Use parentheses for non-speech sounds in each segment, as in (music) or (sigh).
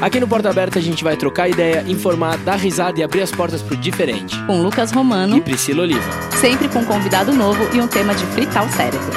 Aqui no Porta Aberta a gente vai trocar ideia, informar, dar risada e abrir as portas pro diferente. Com Lucas Romano e Priscila Oliva. Sempre com um convidado novo e um tema de fritar o cérebro.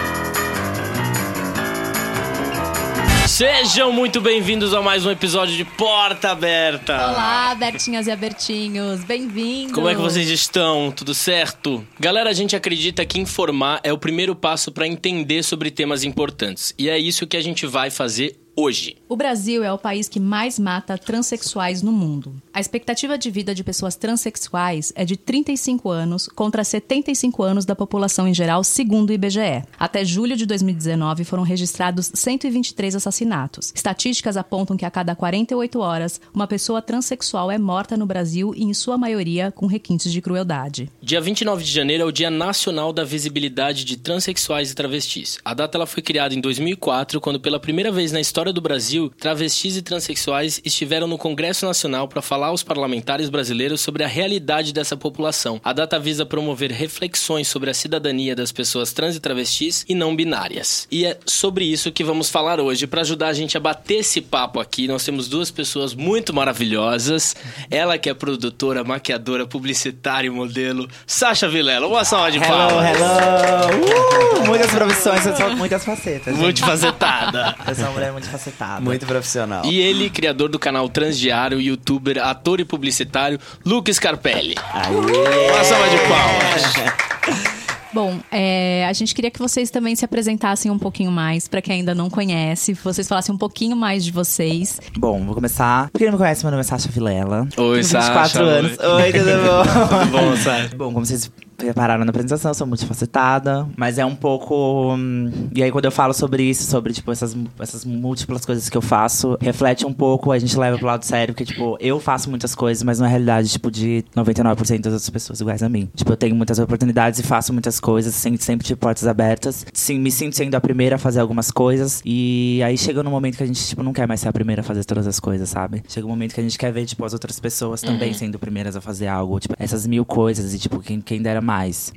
Sejam muito bem-vindos a mais um episódio de Porta Aberta. Olá, Bertinhas e Abertinhos, bem-vindos. Como é que vocês estão? Tudo certo? Galera, a gente acredita que informar é o primeiro passo para entender sobre temas importantes. E é isso que a gente vai fazer hoje. O Brasil é o país que mais mata transexuais no mundo. A expectativa de vida de pessoas transexuais é de 35 anos contra 75 anos da população em geral, segundo o IBGE. Até julho de 2019 foram registrados 123 assassinatos. Estatísticas apontam que a cada 48 horas uma pessoa transexual é morta no Brasil e em sua maioria com requintes de crueldade. Dia 29 de janeiro é o Dia Nacional da Visibilidade de Transsexuais e Travestis. A data ela foi criada em 2004, quando pela primeira vez na história história do Brasil, travestis e transexuais estiveram no Congresso Nacional para falar aos parlamentares brasileiros sobre a realidade dessa população. A data visa promover reflexões sobre a cidadania das pessoas trans e travestis e não binárias. E é sobre isso que vamos falar hoje. Para ajudar a gente a bater esse papo aqui, nós temos duas pessoas muito maravilhosas. Ela que é produtora, maquiadora, publicitária e modelo, Sasha Vilela. Uma salva de hello, palmas. Hello, uh, Muitas profissões, muitas facetas. Multifacetada. Eu sou uma mulher muito facetada. Muito profissional. E ele, criador do canal Transdiário, youtuber, ator e publicitário, Lucas Scarpelli. Aê. Uma salva de palmas. (laughs) Bom, é, a gente queria que vocês também se apresentassem um pouquinho mais, para quem ainda não conhece, vocês falassem um pouquinho mais de vocês. Bom, vou começar. Pra quem não me conhece, meu nome é Sasha Vilela. Oi, Sasha. 24 anos. Oi, tudo bom? (laughs) Tudo bom, Sasha? Bom, como vocês repararam na apresentação, sou multifacetada, mas é um pouco. hum, E aí, quando eu falo sobre isso, sobre, tipo, essas, essas múltiplas coisas que eu faço, reflete um pouco, a gente leva pro lado sério, porque, tipo, eu faço muitas coisas, mas não é realidade, tipo, de 99% das outras pessoas iguais a mim. Tipo, eu tenho muitas oportunidades e faço muitas coisas, sempre, sempre de portas abertas. Sim, me sinto sendo a primeira a fazer algumas coisas, e aí chega no momento que a gente, tipo, não quer mais ser a primeira a fazer todas as coisas, sabe? Chega um momento que a gente quer ver, tipo, as outras pessoas também sendo primeiras a fazer algo, tipo, essas mil coisas, e, tipo, quem, quem dera mais.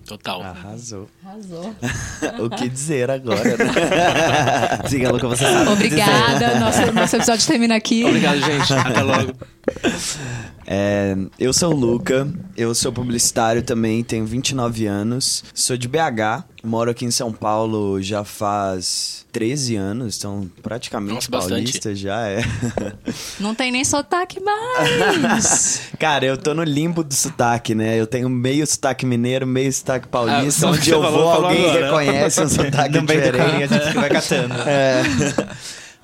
Total. Arrasou. Arrasou. (laughs) o que dizer agora, né? (laughs) Diga, Luca, você sabe. Obrigada, nosso, nosso episódio termina aqui. Obrigado, gente. (laughs) Até logo. É, eu sou o Luca, eu sou publicitário também, tenho 29 anos, sou de BH, moro aqui em São Paulo já faz 13 anos, então praticamente Nossa, bastante. paulista já é. (laughs) Não tem nem sotaque mais. (laughs) Cara, eu tô no limbo do sotaque, né? Eu tenho meio sotaque mineiro, meio sotaque paulista, Ah, onde eu vou, alguém agora. reconhece um (laughs) sotaque do diferente. caminho, a gente vai catando. É.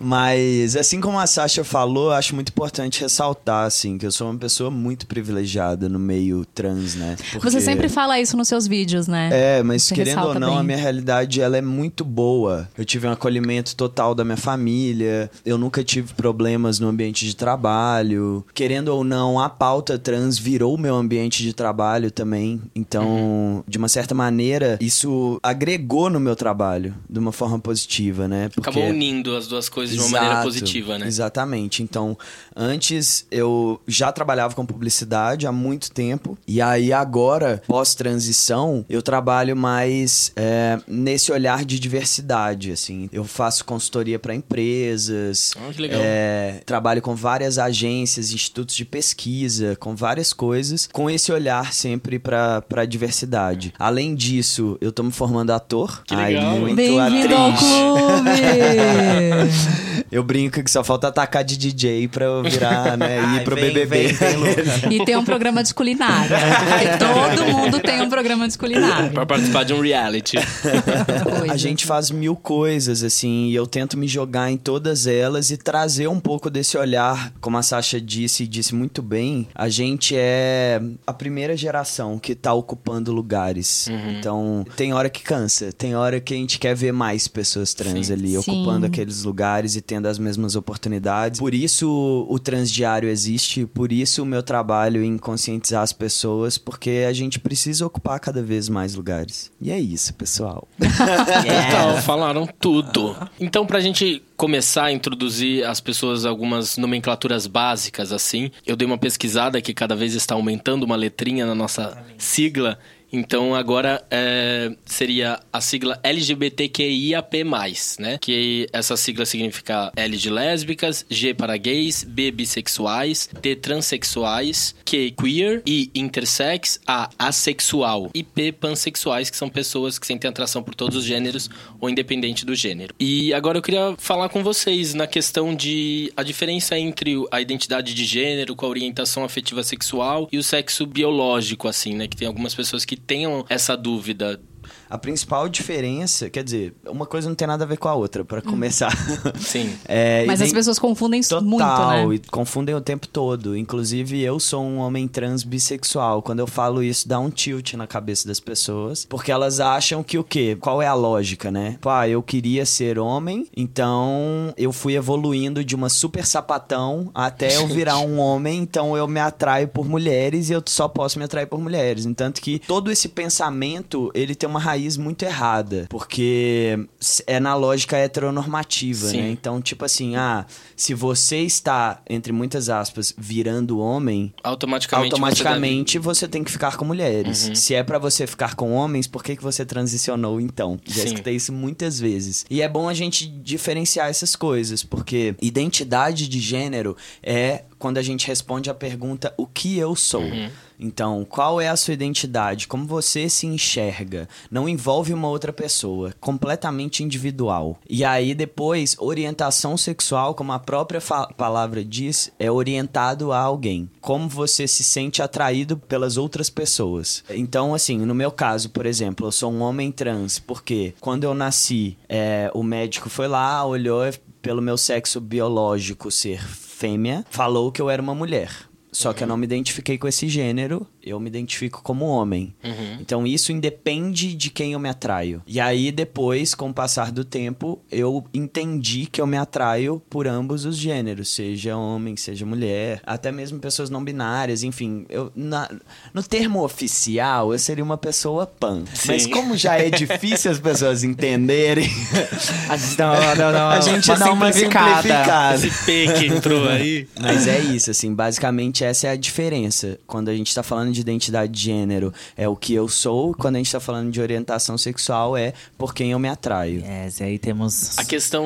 Mas, assim como a Sasha falou, eu acho muito importante ressaltar, assim, que eu sou uma pessoa muito privilegiada no meio trans, né? Porque- Você sempre fala isso nos seus vídeos, né? É, mas Você querendo ou não, bem. a minha realidade ela é muito boa. Eu tive um acolhimento total da minha família, eu nunca tive problemas no ambiente de trabalho. Querendo ou não, a pauta trans virou o meu ambiente de trabalho também. Então, Uhum. de uma certa maneira, isso agregou no meu trabalho de uma forma positiva, né? Porque... Acabou unindo as duas coisas de uma Exato, maneira positiva, né? Exatamente. Então, antes eu já trabalhava com publicidade há muito tempo. E aí, agora, pós-transição, eu trabalho mais é, nesse olhar de diversidade, assim. Eu faço consultoria para empresas. Ah, que legal. é, trabalho com várias agências, institutos de pesquisa, com várias coisas, com esse olhar sempre para para diversidade. Além disso, eu tô me formando ator. Que legal. muito Bem-vindo ao atriz. clube! (laughs) Eu brinco que só falta atacar de DJ pra eu virar, (laughs) né? E Ai, ir pro vem, BBB. vem, vem, e tem um programa de culinária. Porque (laughs) todo mundo tem um programa de culinária. Pra participar de um reality. A gente faz mil coisas, assim, e eu tento me jogar em todas elas e trazer um pouco desse olhar. Como a Sasha disse, e disse muito bem, a gente é a primeira geração que tá ocupando lugares. Então, tem hora que cansa, tem hora que a gente quer ver mais pessoas trans Sim. ali, Sim. ocupando aqueles lugares e tendo as mesmas oportunidades. Por isso o Transdiário existe, por isso o meu trabalho em conscientizar as pessoas, porque a gente precisa ocupar cada vez mais lugares. E é isso, pessoal. (laughs) Então, falaram tudo. Então, pra gente começar a introduzir as pessoas algumas nomenclaturas básicas, assim, eu dei uma pesquisada que cada vez está aumentando uma letrinha na nossa sigla. Então agora é, seria a sigla LGBTQIAP+, né? Que essa sigla significa L de lésbicas, G para gays, B bissexuais, T transexuais, Q queer, I intersex, A assexual e P pansexuais, que são pessoas que sentem atração por todos os gêneros ou independente do gênero. E agora eu queria falar com vocês na questão de a diferença entre a identidade de gênero, com a orientação afetiva sexual e o sexo biológico, assim, né? Que tem algumas pessoas que tenham essa dúvida a principal diferença, quer dizer, uma coisa não tem nada a ver com a outra, para começar. Sim. (laughs) É, Mas as pessoas confundem Total, muito, né? e confundem o tempo todo. Inclusive, eu sou um homem trans bissexual. Quando eu falo isso, dá um tilt na cabeça das pessoas. Porque elas acham que o quê? Qual é a lógica, né? Pá, eu queria ser homem, então eu fui evoluindo de uma super sapatão até eu virar um homem, então eu me atraio por mulheres e eu só posso me atrair por mulheres. Entanto que todo esse pensamento, ele tem uma raiz muito errada. Porque é na lógica heteronormativa, Sim. né? Então, tipo assim, ah, se você está, entre muitas aspas, virando homem, Automaticamente, automaticamente você, tem que ficar com mulheres. Se é pra você ficar com homens, por que, que você transicionou então? Já Sim. escutei isso muitas vezes. E é bom a gente diferenciar essas coisas, porque identidade de gênero é quando a gente responde a pergunta o que eu sou. Então, qual é a sua identidade? Como você se enxerga? Não envolve uma outra pessoa, completamente individual. E aí depois, orientação sexual, como a própria palavra diz, é orientado a alguém. Como você se sente atraído pelas outras pessoas. Então, assim, no meu caso, por exemplo, eu sou um homem trans, porque quando eu nasci, é, o médico foi lá, olhou pelo meu sexo biológico ser fêmea, falou que eu era uma mulher. Só que eu não me identifiquei com esse gênero, eu me identifico como homem. Então isso independe de quem eu me atraio. E aí depois, com o passar do tempo, eu entendi que eu me atraio por ambos os gêneros, seja homem, seja mulher, até mesmo pessoas não binárias, enfim. Eu, na- no termo oficial, eu seria uma pessoa pan. Mas Sim. como já é (laughs) difícil as pessoas entenderem, A gente uma, dá uma, a gente dá uma simplificada. simplificada. Esse P que entrou aí. Mas é isso, assim, basicamente essa é a diferença. Quando a gente tá falando de identidade de gênero, é o que eu sou, quando a gente tá falando de orientação sexual, é por quem eu me atraio. Yes, e aí temos. A questão,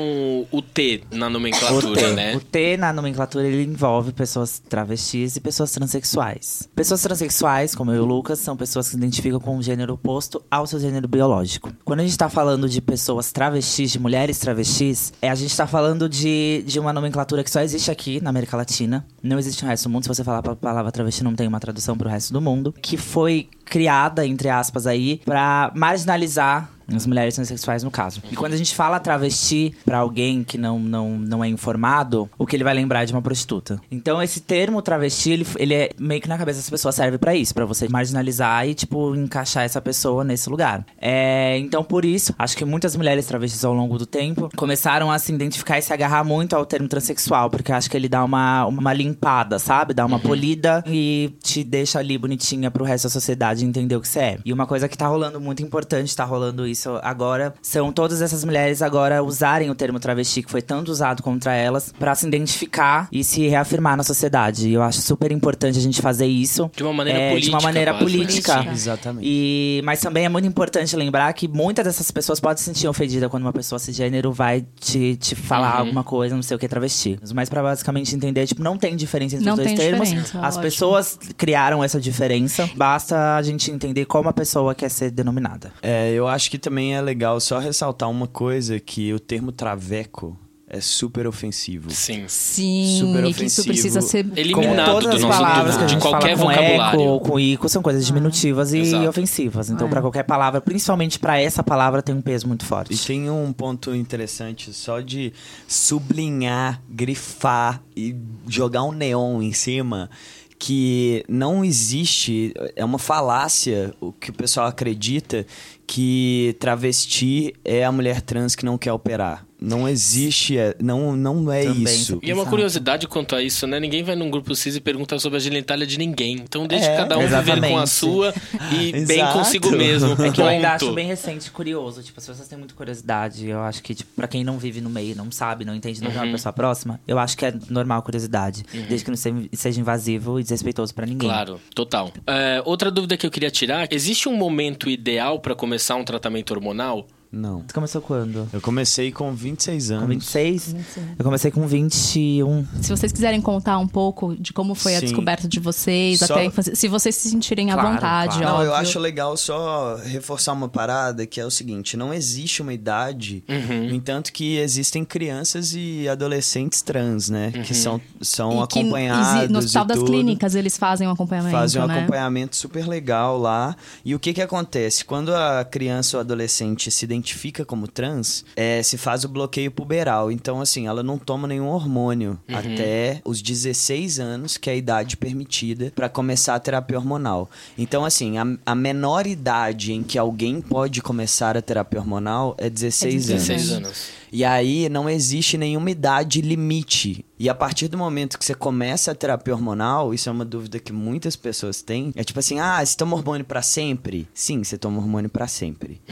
o T na o nomenclatura, T. né? O T na nomenclatura ele envolve pessoas travestis e pessoas transexuais. Pessoas transexuais, como eu e o Lucas, são pessoas que se identificam com o gênero oposto ao seu gênero biológico. Quando a gente tá falando de pessoas travestis, de mulheres travestis, é, a gente tá falando de, de uma nomenclatura que só existe aqui na América Latina. Não existe no resto do mundo. Se você falar a palavra travesti, não tem uma tradução pro resto do mundo. Que foi criada, entre aspas, aí, pra marginalizar as mulheres transexuais, no caso. E quando a gente fala travesti pra alguém que não, não, não é informado, o que ele vai lembrar é de uma prostituta. Então, esse termo travesti, ele, ele é meio que na cabeça das pessoas serve pra isso, pra você marginalizar e, tipo, encaixar essa pessoa nesse lugar. É, então, por isso, acho que muitas mulheres travestis ao longo do tempo começaram a se identificar e se agarrar muito ao termo transexual, porque acho que ele dá uma, uma limpada, sabe? Dá uma polida e te deixa ali bonitinha pro resto da sociedade entender o que você é. E uma coisa que tá rolando muito importante, tá rolando isso agora, são todas essas mulheres agora usarem o termo travesti, que foi tanto usado contra elas, pra se identificar e se reafirmar na sociedade. E eu acho super importante a gente fazer isso. De uma maneira é, política. De uma maneira quase, né? política. Sim. Exatamente. E, mas também é muito importante lembrar que muitas dessas pessoas podem se sentir ofendidas quando uma pessoa cisgênero vai te, te falar Uhum. alguma coisa, não sei o que, travesti. Mas pra basicamente entender, tipo, não tem diferença entre Não os dois tem termos. diferença, As ótimo. pessoas criaram essa diferença. Basta a gente entender como a pessoa quer ser denominada. É, eu acho que também é legal só ressaltar uma coisa, que o termo traveco é super ofensivo. Sim. Sim, Super e que isso ofensivo. precisa ser Eliminado todas do as nosso palavras do- que a de gente qualquer fala com vocabulário. eco ou com ico são coisas diminutivas e Exato. ofensivas. Então, pra qualquer palavra, principalmente pra essa palavra, tem um peso muito forte. E tem um ponto interessante só de sublinhar, grifar e jogar um neon em cima que não existe, é uma falácia o que o pessoal acredita que travesti é a mulher trans que não quer operar. Não existe, é, não, não é Também, isso. E é uma curiosidade quanto a isso, né? Ninguém vai num grupo cis e pergunta sobre a genitália de ninguém. Então deixa É, cada um viver com a exatamente. sua e (laughs) bem consigo mesmo. É que eu ainda acho bem recente, curioso. Tipo, as pessoas têm muita curiosidade. Eu acho que, tipo, pra quem não vive no meio, não sabe, não entende, não é uma pessoa próxima, eu acho que é normal a curiosidade. Desde que não se- seja invasivo e desrespeitoso pra ninguém. Claro, total. É, outra dúvida que eu queria tirar: existe um momento ideal pra começar um tratamento hormonal? Não. Você começou quando? Eu comecei com 26 anos. Com 26? Eu comecei com 21. Se vocês quiserem contar um pouco de como foi a Sim. descoberta de vocês, Só- até se vocês se sentirem à Claro, vontade, claro. Não, eu acho legal só reforçar uma parada que é o seguinte: não existe uma idade, Uhum. no entanto, que existem crianças e adolescentes trans, né? Uhum. Que são, são E que acompanhados. exi- no Hospital e das tudo. Clínicas eles fazem um acompanhamento, Fazem um né? acompanhamento super legal lá. E o que que acontece? Quando a criança ou adolescente se identifica como trans, é, se faz o bloqueio puberal. Então, assim, ela não toma nenhum hormônio até os 16 anos, que é a idade permitida para começar a terapia hormonal. Então, assim, a, a menor idade em que alguém pode começar a terapia hormonal é 16, É 16 anos. anos. E aí não existe nenhuma idade limite. E a partir do momento que você começa a terapia hormonal, isso é uma dúvida que muitas pessoas têm. É tipo assim: "Ah, você toma hormônio pra sempre?" Sim, você toma hormônio pra sempre.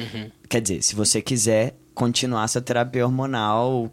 Quer dizer, se você quiser continuar essa terapia hormonal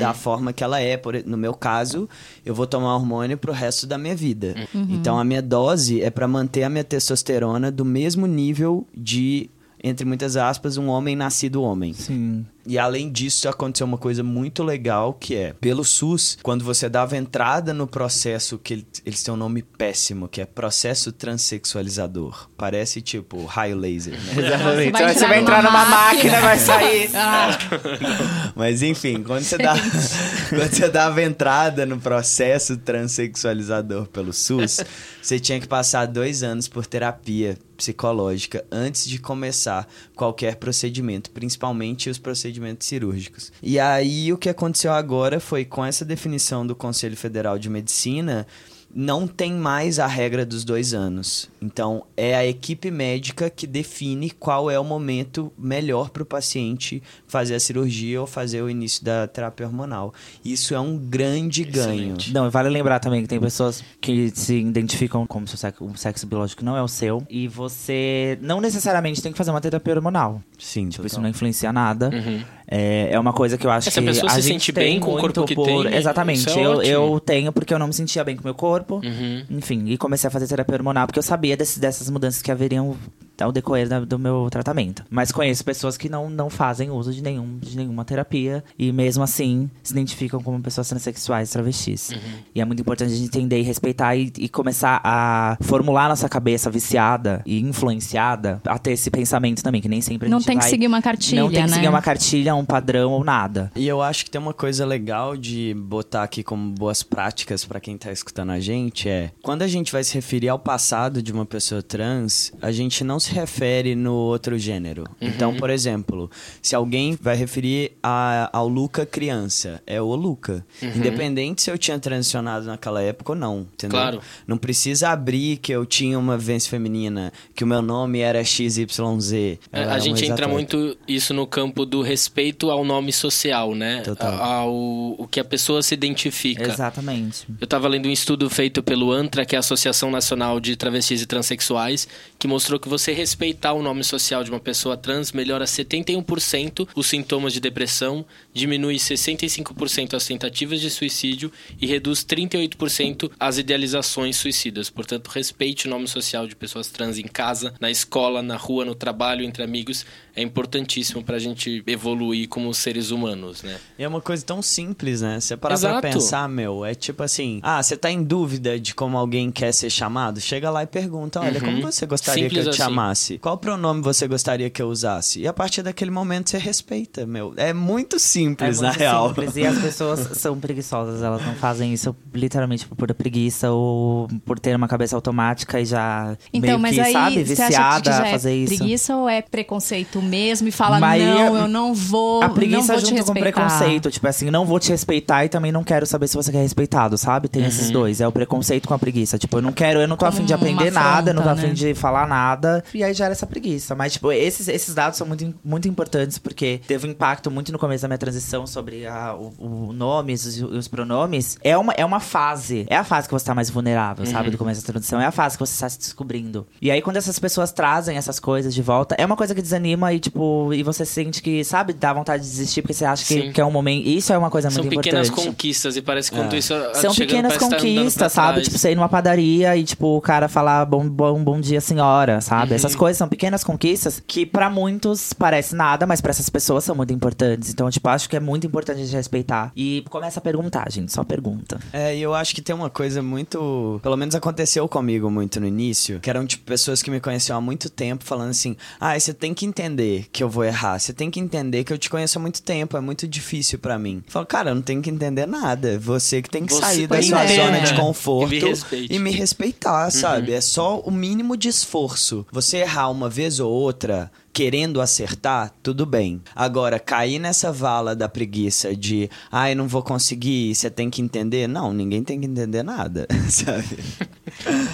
da forma que ela é, por, no meu caso, eu vou tomar hormônio pro resto da minha vida. Então a minha dose é pra manter a minha testosterona do mesmo nível de entre muitas aspas, um homem nascido homem. Sim. E além disso, aconteceu uma coisa muito legal que é, pelo SUS, quando você dava entrada no processo, que ele- eles têm um nome péssimo, que é processo transexualizador. Parece tipo raio laser, né? Exatamente. vai Você vai entrar numa máquina, vai sair. (laughs) Ah, Mas enfim, quando você, dá, (laughs) quando você dava entrada no processo transexualizador pelo SUS, você tinha que passar dois anos por terapia psicológica antes de começar qualquer procedimento, principalmente os procedimentos cirúrgicos. E aí o que aconteceu agora foi com essa definição do Conselho Federal de Medicina. Não tem mais a regra dos dois anos. Então, é a equipe médica que define qual é o momento melhor para o paciente fazer a cirurgia ou fazer o início da terapia hormonal. Isso é um grande ganho. Excelente. Não, e vale lembrar também que tem pessoas que se identificam como se o sexo, o sexo biológico não é o seu. E você não necessariamente tem que fazer uma terapia hormonal. Sim, Tipo, isso total. não influencia nada. Uhum. É, é uma coisa que eu acho É, se a que pessoa a se gente sente tem bem com o corpo que por... tem, Exatamente. isso é eu, ótimo. eu tenho porque eu não me sentia bem com o meu corpo. Uhum. Enfim, e comecei a fazer terapia hormonal porque eu sabia desse- dessas mudanças que haveriam ao decorrer da- do meu tratamento. Mas conheço pessoas que não, não fazem uso de, nenhum, de nenhuma terapia e mesmo assim se identificam como pessoas transexuais, travestis. Uhum. E é muito importante a gente entender e respeitar e, e começar a formular nossa cabeça viciada e influenciada a ter esse pensamento também, que nem sempre a Não tem que vai- seguir uma cartilha, Não tem que né? seguir uma cartilha, um padrão ou nada. E eu acho que tem uma coisa legal de botar aqui como boas práticas pra quem tá escutando a gente é quando a gente vai se referir ao passado de uma pessoa trans, a gente não se refere no outro gênero. Então, por exemplo, se alguém vai referir a- ao Luca criança, é o Luca. Independente se eu tinha transicionado naquela época ou não, entendeu? Claro. Não precisa abrir que eu tinha uma vivência feminina, que o meu nome era XYZ. É, a gente entra ex-atleta. muito isso no campo do respeito ao nome social, né? Total. Ao o que a pessoa se identifica. Exatamente. Eu estava lendo um estudo feito pelo ANTRA, que é a Associação Nacional de Travestis e Transsexuais, que mostrou que você respeitar o nome social de uma pessoa trans melhora 71% os sintomas de depressão, diminui 65% as tentativas de suicídio e reduz 38% as idealizações suicidas. Portanto, respeite o nome social de pessoas trans em casa, na escola, na rua, no trabalho, entre amigos. É importantíssimo para a gente evoluir como seres humanos, né? E é uma coisa tão simples, né? Você parar pra Exato. pensar, meu, é tipo assim: ah, você tá em dúvida de como alguém quer ser chamado? Chega lá e pergunta: olha, como você gostaria Uhum. Simples que eu te assim. chamasse? Qual pronome você gostaria que eu usasse? E a partir daquele momento você respeita, meu. É muito simples, é na muito real. simples. E as (laughs) pessoas são preguiçosas, elas não fazem isso literalmente por pura preguiça ou por ter uma cabeça automática e já Então, meio mas que, aí sabe, você acha viciada que já a fazer é isso. preguiça ou é preconceito mesmo e fala, Mas não, eu não vou, A não preguiça vou te junto com preconceito. Tipo assim, não vou te respeitar e também não quero saber se você quer respeitado, sabe? Tem esses dois. É o preconceito com a preguiça. Tipo, eu não quero, eu não tô afim de aprender uma nada, eu não tô afronta, afim né? de falar nada. E aí gera essa preguiça. Mas, tipo, esses, esses dados são muito, muito importantes porque teve um impacto muito no começo da minha transição sobre a, o, o nomes e os, os pronomes. É uma, é uma fase. É a fase que você tá mais vulnerável, sabe? Do começo da transição. É a fase que você está se descobrindo. E aí, quando essas pessoas trazem essas coisas de volta, é uma coisa que desanima e, tipo, e você sente que, sabe, dá vontade de desistir porque você acha que, que é um momento. Isso é uma coisa São muito pequenas importante. conquistas e parece que quando isso São chega, pequenas tá conquistas, sabe? trás. Tipo, você ir numa padaria e, tipo, o cara falar bom, bom, bom dia, senhora, Uhum. sabe? Essas coisas são pequenas conquistas que pra muitos parece nada, mas pra essas pessoas são muito importantes. Então, tipo, acho que é muito importante a gente respeitar. E começa a perguntar, gente, só pergunta. É, e eu acho que tem uma coisa muito. Pelo menos aconteceu comigo muito no início. Que eram, tipo, pessoas que me conheciam há muito tempo falando assim: ah, você tem que entender que eu vou errar. Você tem que entender que eu te conheço há muito tempo. É muito difícil pra mim. Eu falo, cara, eu não tenho que entender nada. Você que tem que Você sair da sua zona entender. de conforto E me e me respeitar, sabe? É só o mínimo de esforço. Você errar uma vez ou outra. Querendo acertar, tudo bem. Agora, cair nessa vala da preguiça de, ai, não vou conseguir, você tem que entender. Não, ninguém tem que entender nada, (laughs) sabe?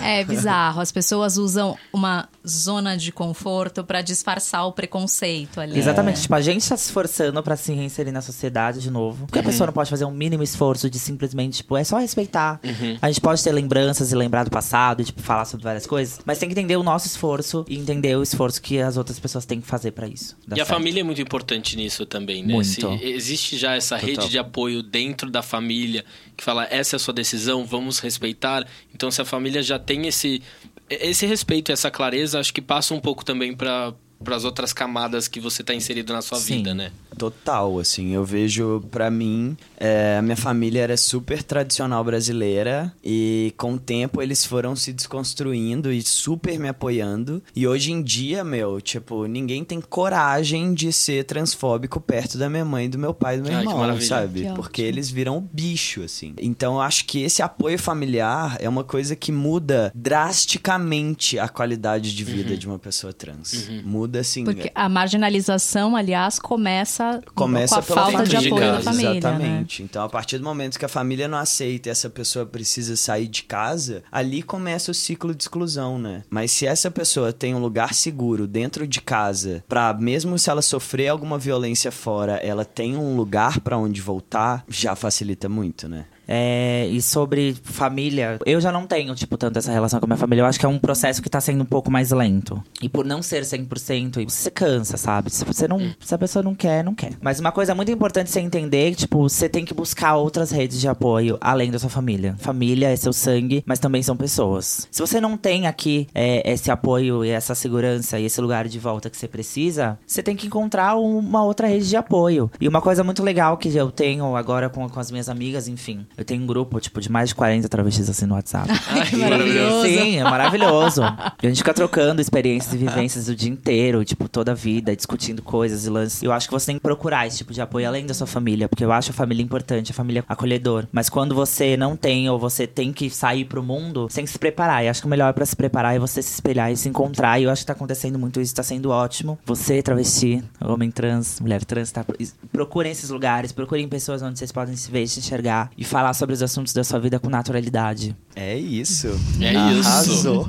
É bizarro. As pessoas usam uma zona de conforto pra disfarçar o preconceito ali. Exatamente. Tipo, a gente tá se esforçando pra se reinserir na sociedade de novo. Porque a pessoa não pode fazer um mínimo esforço de simplesmente, tipo, é só respeitar. A gente pode ter lembranças e lembrar do passado e, tipo, falar sobre várias coisas. Mas tem que entender o nosso esforço e entender o esforço que as outras pessoas têm que fazer pra isso. E a certo. família é muito importante nisso também, né? Muito. Se existe já essa rede de apoio dentro da família que fala essa é a sua decisão, vamos respeitar. Então, se a família já tem esse esse respeito, essa clareza, acho que passa um pouco também para para as outras camadas que você está inserido na sua Sim. vida, né? Total, assim, eu vejo, pra mim, é, a minha família era super tradicional brasileira e com o tempo eles foram se desconstruindo e super me apoiando. E hoje em dia, meu, tipo, ninguém tem coragem de ser transfóbico perto da minha mãe, do meu pai e do meu Ai, que irmão, sabe? Que Porque eles viram bicho, assim. Então eu acho que esse apoio familiar é uma coisa que muda drasticamente a qualidade de vida de uma pessoa trans. Muda, assim. Porque a marginalização, aliás, começa, Começa com a pela falta de apoio da família, né? Exatamente. Então, a partir do momento que a família não aceita e essa pessoa precisa sair de casa, ali começa o ciclo de exclusão, né? Mas se essa pessoa tem um lugar seguro dentro de casa, pra mesmo se ela sofrer alguma violência fora, ela tem um lugar pra onde voltar, já facilita muito, né? É, e sobre família, eu já não tenho, tipo, tanto essa relação com a minha família. Eu acho que é um processo que tá sendo um pouco mais lento. E por não ser 100%, você cansa, sabe? Se você não, se a pessoa não quer, não quer. Mas uma coisa muito importante você entender, tipo, você tem que buscar outras redes de apoio além da sua família. Família é seu sangue, mas também são pessoas. Se você não tem aqui é, esse apoio e essa segurança e esse lugar de volta que você precisa, você tem que encontrar uma outra rede de apoio. E uma coisa muito legal que eu tenho agora com, com as minhas amigas, enfim. Eu tenho um grupo, tipo, de mais de 40 travestis assim no WhatsApp. (laughs) Ai, que maravilhoso. Sim, é maravilhoso. (laughs) E a gente fica trocando experiências e vivências o dia inteiro, tipo, toda a vida, discutindo coisas e lances. Eu acho que você tem que procurar esse tipo de apoio além da sua família, porque eu acho a família importante, a família acolhedor. Mas quando você não tem ou você tem que sair pro mundo, você tem que se preparar. E acho que o melhor pra se preparar é você se espelhar e se encontrar. E eu acho que tá acontecendo muito isso, tá sendo ótimo. Você, travesti, homem trans, mulher trans, tá? Procurem esses lugares, procurem pessoas onde vocês podem se ver, se enxergar e falar sobre os assuntos da sua vida com naturalidade. É isso. É Arrasou.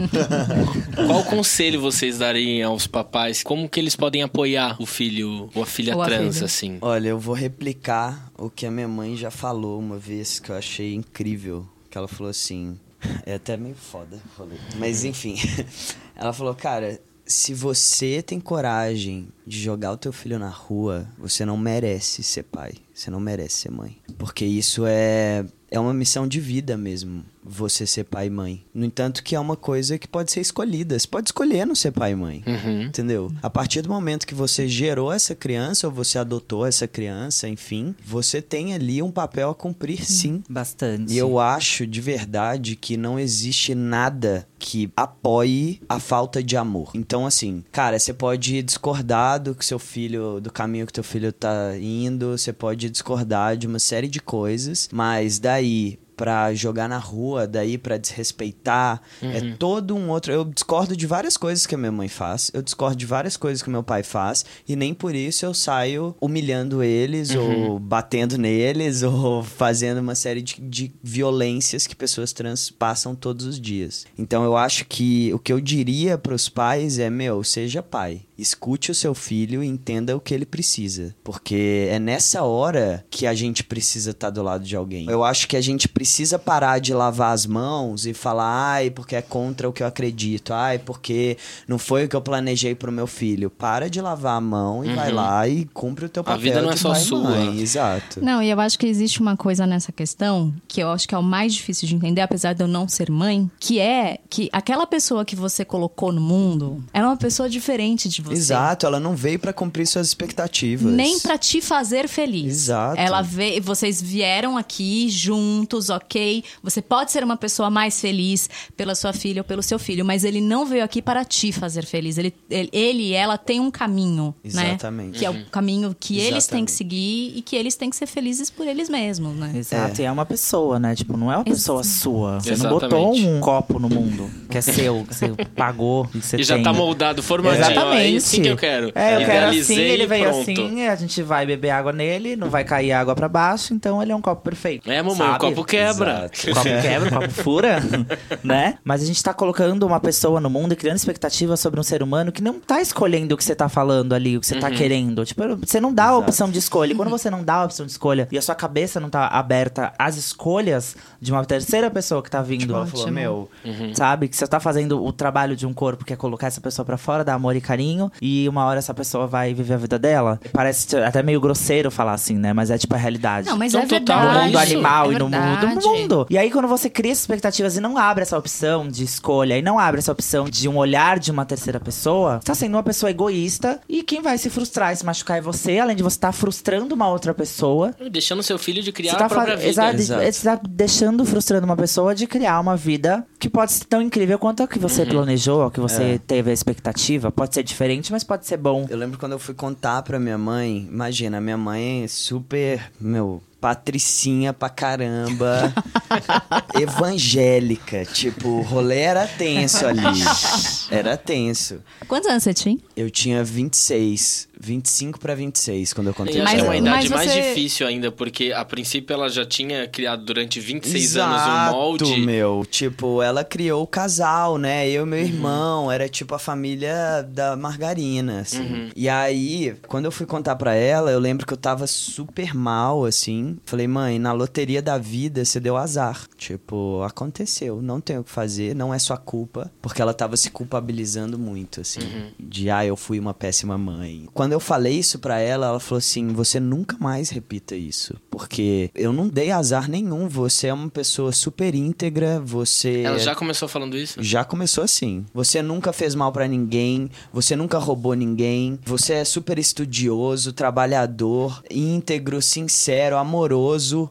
(laughs) Qual conselho vocês dariam aos papais? Como que eles podem apoiar o filho ou a filha Ou a trans, filha. assim? Olha, eu vou replicar o que a minha mãe já falou uma vez que eu achei incrível. Que ela falou assim. É até meio foda, falei. Mas enfim. (laughs) Ela falou, cara, se você tem coragem de jogar o teu filho na rua, você não merece ser pai. Você não merece ser mãe. Porque isso é, é uma missão de vida mesmo. Você ser pai e mãe. No entanto, que é uma coisa que pode ser escolhida. Você pode escolher não ser pai e mãe. Uhum. Entendeu? A partir do momento que você gerou essa criança ou você adotou essa criança, enfim, você tem ali um papel a cumprir, sim. Bastante. E eu acho de verdade que não existe nada que apoie a falta de amor. Então, assim, cara, você pode discordar do que seu filho, do caminho que teu filho tá indo, você pode discordar de uma série de coisas, mas daí pra jogar na rua, daí pra desrespeitar. É todo um outro. Eu discordo de várias coisas que a minha mãe faz, eu discordo de várias coisas que o meu pai faz, e nem por isso eu saio humilhando eles, ou batendo neles, (laughs) ou fazendo uma série de, de violências que pessoas trans passam todos os dias. Então eu acho que o que eu diria pros pais é: meu, seja pai. Escute o seu filho e entenda o que ele precisa. Porque é nessa hora que a gente precisa estar do lado de alguém. Eu acho que a gente precisa parar de lavar as mãos e falar, ai, porque é contra o que eu acredito, ai, porque não foi o que eu planejei pro meu filho. Para de lavar a mão e vai lá e cumpre o teu Uhum. A papel. vida não é só e sua. mãe. Exato. Não, e eu acho que existe uma coisa nessa questão que eu acho que é o mais difícil de entender, apesar de eu não ser mãe, que é que aquela pessoa que você colocou no mundo era uma pessoa diferente de você. Exato, ela não veio pra cumprir suas expectativas. Nem pra te fazer feliz. Exato. Ela vê, vocês vieram aqui juntos, ok? Você pode ser uma pessoa mais feliz pela sua filha ou pelo seu filho, mas ele não veio aqui para te fazer feliz. Ele, ele, ele e ela têm um caminho, né? Exatamente. Que é o caminho que eles têm que Exatamente. seguir e que eles têm que ser felizes por eles mesmos, né? Exato, e é uma pessoa, né? Tipo, não é uma pessoa sua. Você não Exatamente. botou um copo no mundo que é seu, que você pagou e você E já tem. tá moldado, formadinho. Exatamente. É assim que eu quero. É, eu quero assim, Idealizei ele veio pronto. assim, a gente vai beber água nele, não vai cair água pra baixo, então ele é um copo perfeito. É, mamãe, o sabe? copo quebra. O copo quebra, o copo fura, (laughs) né? Mas a gente tá colocando uma pessoa no mundo e criando expectativas sobre um ser humano que não tá escolhendo o que você tá falando ali, o que você Uhum. tá querendo. Tipo, você não dá a opção de escolha. E quando você não dá a opção de escolha e a sua cabeça não tá aberta às escolhas de uma terceira pessoa que tá vindo, Tipo, ela falou, Ótimo. meu, sabe? Que você tá fazendo o trabalho de um corpo que é colocar essa pessoa pra fora, dar amor e carinho, e uma hora essa pessoa vai viver a vida dela. Parece até meio grosseiro falar assim, né? Mas é tipo a realidade. Não, mas Então, é total, no mundo animal é e no mundo do verdade. mundo. E aí, quando você cria essas expectativas e não abre essa opção de escolha, e não abre essa opção de um olhar de uma terceira pessoa, você tá sendo uma pessoa egoísta. E quem vai se frustrar e se machucar é você, além de você estar frustrando uma outra pessoa. Deixando seu filho de criar Você tá, a própria vida. Exato, Exato. você tá deixando, frustrando uma pessoa de criar uma vida que pode ser tão incrível quanto a que você Uhum. planejou, a que você É. teve a expectativa. Pode ser diferente, mas pode ser bom. Eu lembro quando eu fui contar pra minha mãe, imagina, minha mãe é super, meu, patricinha pra caramba, (laughs) evangélica, tipo, o rolê era tenso ali, (laughs) era tenso. Quantos anos você tinha? Eu tinha 26, 25 pra 26 quando eu contei E Mas- é pra uma ela. idade mas mais você- difícil ainda, porque a princípio ela já tinha criado durante 26 Exato, anos um molde. meu. Tipo, ela criou o casal, né? Eu e Uhum. meu irmão. Era tipo a família da margarina, assim. Uhum. E aí, quando eu fui contar pra ela, eu lembro que eu tava super mal, assim. Falei, mãe, na loteria da vida você deu azar. Tipo, aconteceu. Não tem o que fazer, não é sua culpa. Porque ela tava se culpabilizando muito, assim. Uhum. De, ah, eu fui uma péssima mãe. Quando eu falei isso pra ela, ela falou assim: você nunca mais repita isso. Porque eu não dei azar nenhum. Você é uma pessoa super íntegra, você. Ela já começou falando isso? Já começou assim. Você nunca fez mal pra ninguém, você nunca roubou ninguém, você é super estudioso, trabalhador, íntegro, sincero, amoroso.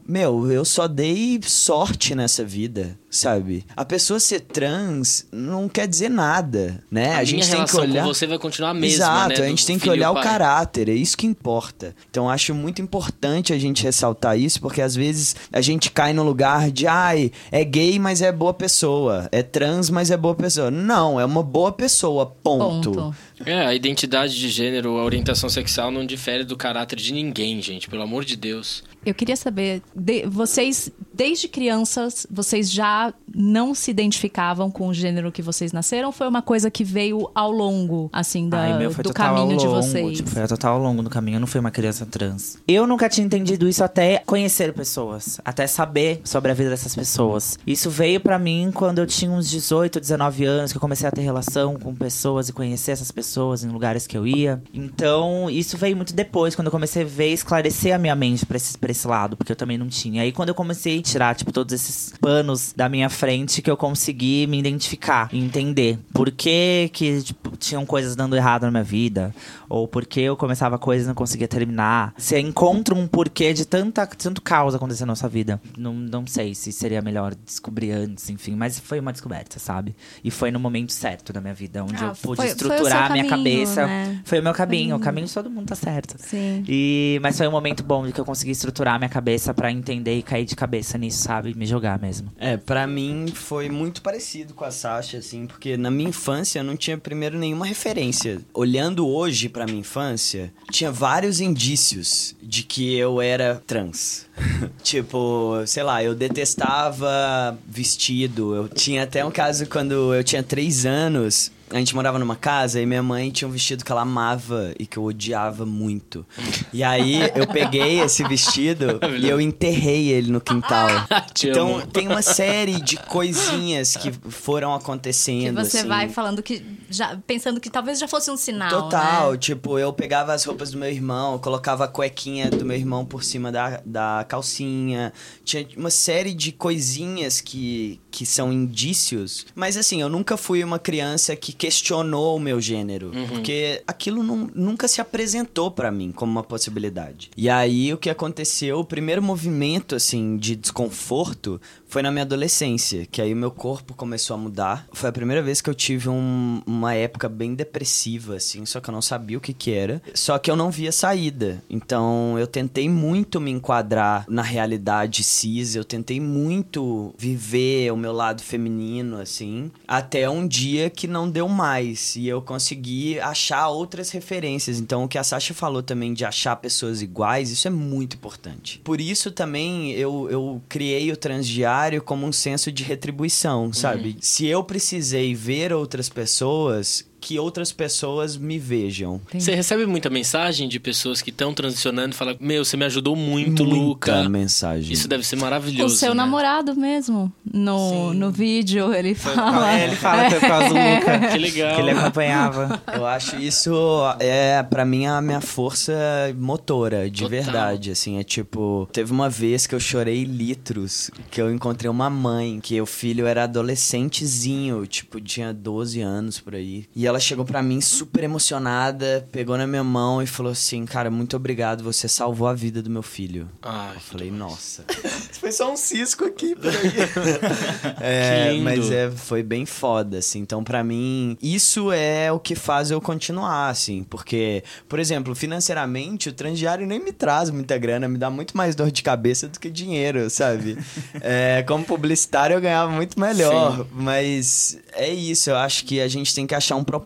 Meu, eu só dei sorte nessa vida, sabe? A pessoa ser trans não quer dizer nada, né? A, A, gente tem que olhar com você vai continuar a mesma, Exato, né? a gente do tem que olhar o caráter, é isso que importa. Então acho muito importante a gente ressaltar isso, porque às vezes a gente cai no lugar de, ai, é gay, mas é boa pessoa, é trans, mas é boa pessoa. Não, é uma boa pessoa, ponto. Ponto. É, a identidade de gênero, a orientação sexual não difere do caráter de ninguém, gente, pelo amor de Deus. Eu queria saber, de- vocês, desde crianças, vocês já não se identificavam com o gênero que vocês nasceram? Ou foi uma coisa que veio ao longo, assim, da- Ai, meu, foi do total caminho ao de longo, vocês? Tipo, foi total ao longo do caminho. Eu não fui uma criança trans. Eu nunca tinha entendido isso até conhecer pessoas. Até saber sobre a vida dessas pessoas. Isso veio pra mim quando eu tinha uns 18, 19 anos, que eu comecei a ter relação com pessoas e conhecer essas pessoas em lugares que eu ia. Então, isso veio muito depois, quando eu comecei a ver, esclarecer a minha mente pra esse, pra esse lado, porque eu também não tinha. Aí, quando eu comecei a tirar, tipo, todos esses panos da minha frente que eu consegui me identificar, entender por que que tipo, tinham coisas dando errado na minha vida, ou por que eu começava coisas e não conseguia terminar. Você encontra um porquê de tanta, tanto caos acontecendo na nossa vida. Não, não sei se seria melhor descobrir antes, enfim, mas foi uma descoberta, sabe? E foi no momento certo da minha vida, onde Ah, eu pude foi- foi estruturar a minha cabeça. né? Foi o meu caminho, o caminho de todo mundo tá certo. Sim. E, mas foi um momento bom de que eu consegui estruturar a minha cabeça pra entender e cair de cabeça nisso, sabe? Me jogar mesmo. É, pra mim foi muito parecido com a Sasha, assim, porque na minha infância eu não tinha primeiro nenhuma referência. Olhando hoje pra minha infância, tinha vários indícios de que eu era trans. (laughs) tipo, sei lá, eu detestava vestido. Eu tinha até um caso quando eu tinha três anos. A gente morava numa casa e minha mãe tinha um vestido que ela amava e que eu odiava muito. E aí eu peguei esse vestido (laughs) e eu enterrei ele no quintal. Te então amo. tem uma série de coisinhas que foram Que acontecendo. você assim. vai falando que. Já, pensando que talvez já fosse um sinal. Total, né? tipo, eu pegava as roupas do meu irmão, colocava a cuequinha do meu irmão por cima da, da calcinha. Tinha uma série de coisinhas que, que são indícios. Mas assim, eu nunca fui uma criança que questionou o meu gênero. Porque aquilo não- nunca se apresentou pra mim como uma possibilidade. E aí, o que aconteceu, o primeiro movimento, assim, de desconforto foi na minha adolescência. Que aí o meu corpo começou a mudar. Foi a primeira vez que eu tive um- uma época bem depressiva, assim. Só que eu não sabia o que que era. Só que eu não via saída. Então, eu tentei muito me enquadrar na realidade cis. Eu tentei muito viver o meu lado feminino, assim. Até um dia que não deu mais. E eu consegui achar outras referências. Então, o que a Sasha falou também de achar pessoas iguais, isso é muito importante. Por isso também eu, eu criei o Transdiário como um senso de retribuição, sabe? Se eu precisei ver outras pessoas, que outras pessoas me vejam. Você recebe muita mensagem de pessoas que estão transicionando e falam: Meu, você me ajudou muito, Muita Luca. mensagem. Isso deve ser O maravilhoso. seu né? namorado mesmo. No, no vídeo, ele fala. É, ele fala que foi por causa do Luca. (laughs) Que legal. Que ele acompanhava. Eu acho isso é para mim a minha força motora, de Total. verdade, assim, é tipo, teve uma vez que eu chorei litros, que eu encontrei uma mãe, que o filho era adolescentezinho, tipo, tinha 12 anos por aí. E ela chegou pra mim super emocionada, pegou na minha mão e falou assim: "Cara, muito obrigado, você salvou a vida do meu filho". Ai, Eu falei, nossa. (laughs) Foi só um cisco aqui por aí. (laughs) É, mas é, foi bem foda, assim. Então, pra mim, isso é o que faz eu continuar, assim. Porque, por exemplo, financeiramente, o transdiário nem me traz muita grana, me dá muito mais dor de cabeça do que dinheiro, sabe? (laughs) É, como publicitário, eu ganhava muito melhor. Mas é isso, eu acho que a gente tem que achar um propósito.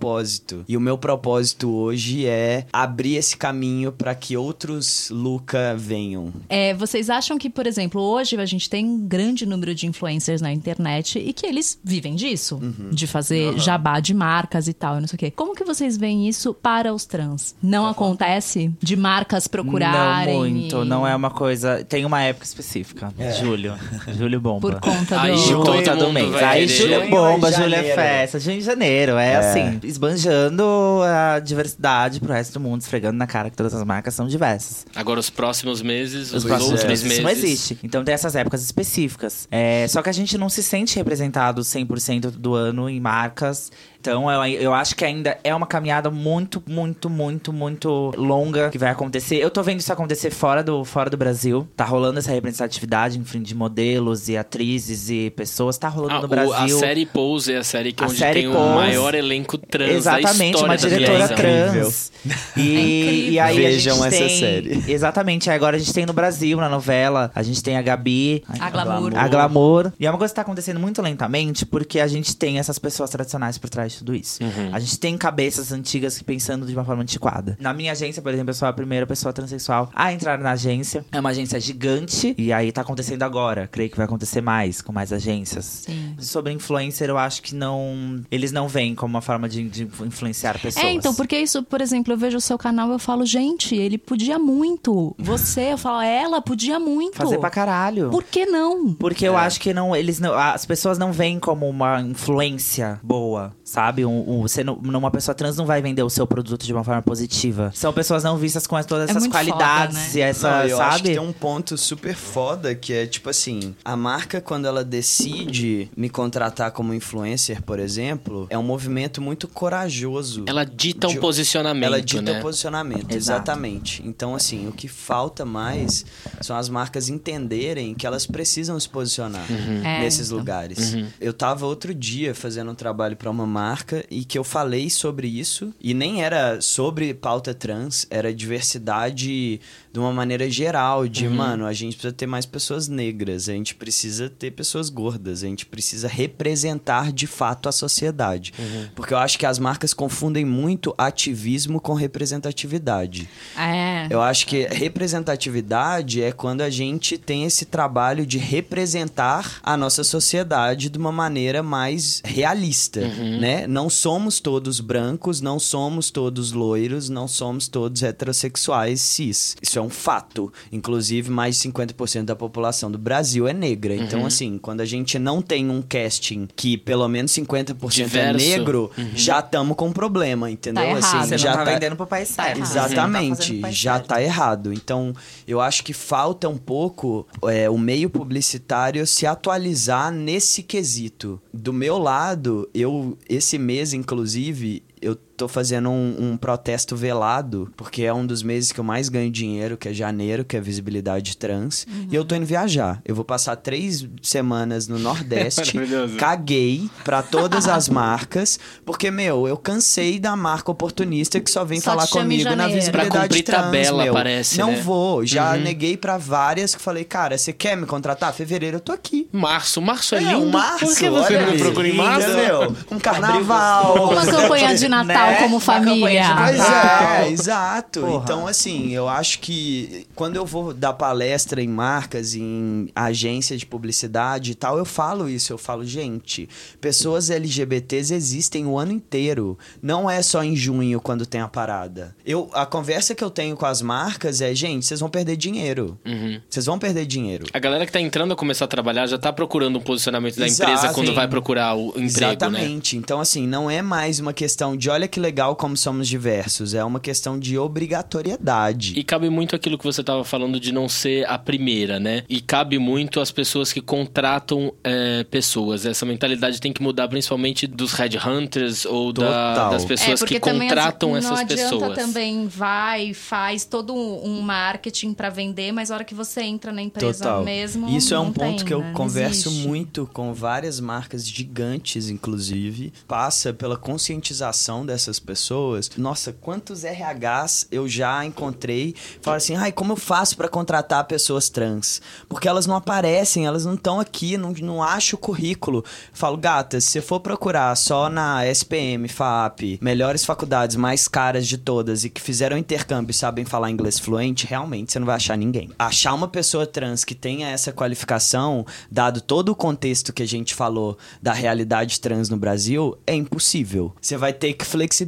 E o meu propósito hoje é abrir esse caminho pra que outros Luca venham. É, vocês acham que, por exemplo, hoje a gente tem um grande número de influencers na internet e que eles vivem disso, Uhum. de fazer jabá de marcas e tal, e não sei o quê. Como que vocês veem isso para os trans? Não acontece de marcas procurarem? Não muito, e- não é uma coisa. Tem uma época específica. Julho. Julho bomba. Por conta Aí, do. Por Todo conta do mês. Aí julho é bomba, julho é festa. Junho e janeiro. É, assim, esbanjando a diversidade pro resto do mundo, esfregando na cara que todas as marcas são diversas. Agora, os próximos meses, os, Os próximos meses, meses. isso não existe. Então tem essas épocas específicas. É, só que a gente não se sente representado 100% do ano em marcas. Então eu, eu acho que ainda é uma caminhada muito, muito, muito, muito longa que vai acontecer. Eu tô vendo isso acontecer fora do, fora do Brasil. Tá rolando essa representatividade, enfim, de modelos e atrizes e pessoas. Tá rolando Ah, no o- Brasil. a série Pose é a série que A onde série tem o Pose. maior elenco trans Exatamente, da uma diretora trans. É E, e aí Vejam a gente essa tem, série. Exatamente, aí agora a gente tem no Brasil, na novela, a gente tem a Gabi. A glamour. A glamour. E é uma coisa que tá acontecendo muito lentamente, porque a gente tem essas pessoas tradicionais por trás de tudo isso. Uhum. A gente tem cabeças antigas pensando de uma forma antiquada. Na minha agência, por exemplo, eu sou a primeira pessoa transexual a entrar na agência. É uma agência gigante, e aí tá acontecendo agora. Creio que vai acontecer mais, com mais agências. Sim. Sobre influencer, eu acho que não. Eles não veem como uma forma de, de influenciar pessoas. É, então, porque isso, por exemplo, eu vejo o seu canal e eu falo, gente, ele podia muito. Você, eu falo, ela podia muito. Fazer pra caralho. Por que não? Porque eu acho que não, eles não, as pessoas não veem como uma influência boa, sabe? Sabe? Um, um, você não, uma pessoa trans não vai vender o seu produto de uma forma positiva. São pessoas não vistas com todas É essas muito qualidades foda, né? e essa, Não, eu acho que sabe? tem um ponto super foda que é tipo assim: a marca, quando ela decide me contratar como influencer, por exemplo, é um movimento muito corajoso. Ela dita um De- posicionamento, Ela dita né? o posicionamento, Exato. exatamente. Então, assim, o que falta mais são as marcas entenderem que elas precisam se posicionar É, nesses então. lugares. Eu tava outro dia fazendo um trabalho para uma marca e que eu falei sobre isso e nem era sobre pauta trans, era diversidade de uma maneira geral, de, mano, a gente precisa ter mais pessoas negras, a gente precisa ter pessoas gordas, a gente precisa representar de fato a sociedade. Porque eu acho que as marcas confundem muito ativismo com representatividade. É. Eu acho que representatividade é quando a gente tem esse trabalho de representar a nossa sociedade de uma maneira mais realista, né? Não somos todos brancos, não somos todos loiros, não somos todos heterossexuais cis. Isso é um fato. Inclusive, mais de 50% da população do Brasil é negra. Então, assim, quando a gente não tem um casting que pelo menos 50% Diverso. é negro, já estamos com um problema, entendeu? Tá errado. assim, Você já não tá, tá vendendo pro país não tá Exatamente, país já certo. tá errado. Então, eu acho que falta um pouco é, o meio publicitário se atualizar nesse quesito. Do meu lado, eu esse mês, inclusive, eu tô fazendo um, um protesto velado, porque é um dos meses que eu mais ganho dinheiro, que é janeiro, que é visibilidade trans. E eu tô indo viajar. Eu vou passar três semanas no (laughs) Nordeste. Maravilhoso. caguei pra todas as marcas, porque, meu, eu cansei da marca oportunista que só vem Só falar comigo na visibilidade Pra cumprir trans, tabela, meu. parece, Não né? vou. Já neguei pra várias que falei, cara, você quer me contratar? Fevereiro eu tô aqui. Março. Março é, É, lindo. um março, Por que você não me procura em março? Entendeu? Um carnaval. Uma campanha de Natal Né? Como campanha de família. Pois é, exato. Porra. Então, assim, eu acho que quando eu vou dar palestra em marcas, em agência de publicidade e tal, eu falo isso. Eu falo, gente, pessoas LGBTs existem o ano inteiro. Não é só em junho quando tem a parada. Eu, a conversa que eu tenho com as marcas é, gente, vocês vão perder dinheiro. Uhum. Vocês vão perder dinheiro. A galera que tá entrando a começar a trabalhar já tá procurando um posicionamento da Exato, empresa quando sim. vai procurar o emprego, né? Exatamente. Então, assim, não é mais uma questão de olha que legal como somos diversos. É uma questão de obrigatoriedade. E cabe muito aquilo que você estava falando de não ser a primeira, né? E cabe muito as pessoas que contratam é, pessoas. Essa mentalidade tem que mudar principalmente dos headhunters ou da- das pessoas que É, também contratam as- essas não adianta pessoas. também vai faz todo um marketing pra vender, mas a hora que você entra na empresa Total. mesmo. Isso é um ponto tem, que eu né? Converso existe. muito com várias marcas gigantes, inclusive. Passa pela conscientização dessas pessoas. Nossa, quantos RHs eu já encontrei. Falaram assim, ai, como eu faço pra contratar pessoas trans? Porque elas não aparecem, elas não estão aqui, não, não acho o currículo. Falo, gata, se você for procurar só na SPM, FAP, melhores faculdades mais caras de todas e que fizeram intercâmbio e sabem falar inglês fluente, realmente você não vai achar ninguém. Achar uma pessoa trans que tenha essa qualificação, dado todo o contexto que a gente falou da realidade trans no Brasil, é impossível. Você vai ter que flexibilizar,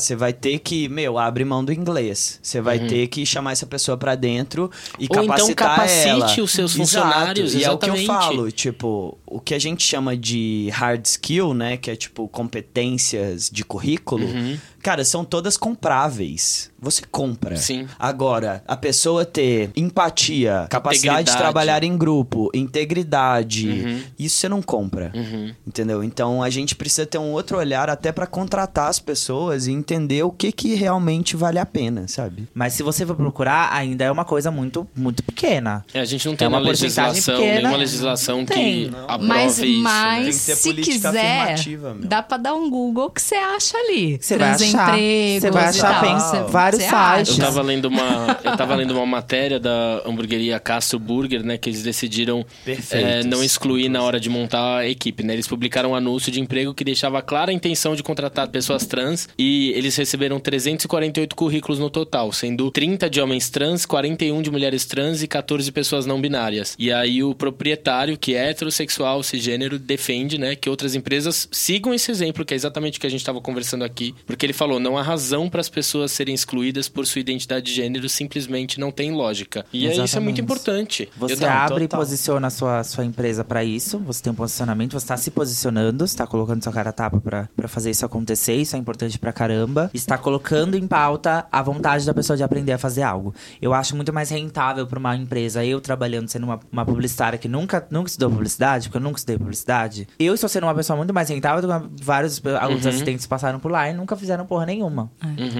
você vai ter que, meu, abre mão do inglês. Você vai ter que chamar essa pessoa pra dentro e Ou então capacitar capacite ela. os seus Exato. funcionários, E é o que eu falo, tipo, o que a gente chama de hard skill, né, que é tipo competências de currículo, Uhum. cara, são todas compráveis. Você compra. Sim. Agora, a pessoa ter empatia, capacidade de trabalhar em grupo, integridade, Uhum. isso você não compra. Uhum. Entendeu? Então a gente precisa ter um outro olhar até pra contratar as pessoas e entender o que que realmente vale a pena, sabe? Mas se você for procurar, ainda é uma coisa muito, muito pequena. É, a gente não tem É uma uma legislação, pequena. nenhuma legislação que Tem. Mas, isso. né? mas Tem que ter se quiser, afirmativa, meu. dá pra dar um Google que você acha ali. Você vai achar. Você vai achar Você- vários sites. Eu tava lendo uma, eu tava lendo uma matéria da hamburgueria Castro Burger, né, que eles decidiram é, não excluir na hora de montar a equipe, né? Eles publicaram um anúncio de emprego que deixava clara a intenção de contratar pessoas trans e eles receberam 348 currículos no total, sendo 30 de homens trans, 41 de mulheres trans e 14 pessoas não binárias. E aí o proprietário, que é heterossexual, bissexual, cisgênero, defende, né, que outras empresas sigam esse exemplo, que é exatamente o que a gente estava conversando aqui, porque ele falou, não há razão para as pessoas serem excluídas por sua identidade de gênero, simplesmente não tem lógica. E é, isso é muito importante. Você Eu- abre total. e posiciona a sua, sua empresa pra isso, você tem um posicionamento, você tá se posicionando, você tá colocando sua cara a tapa pra, pra fazer isso acontecer, isso é importante pra caramba. Está colocando em pauta a vontade da pessoa de aprender a fazer algo. Eu acho muito mais rentável pra uma empresa, eu trabalhando sendo uma, uma publicitária que nunca, nunca estudou publicidade, porque eu nunca estudei publicidade, eu estou sendo uma pessoa muito mais rentável do que vários outros assistentes passaram por lá e nunca fizeram porra nenhuma.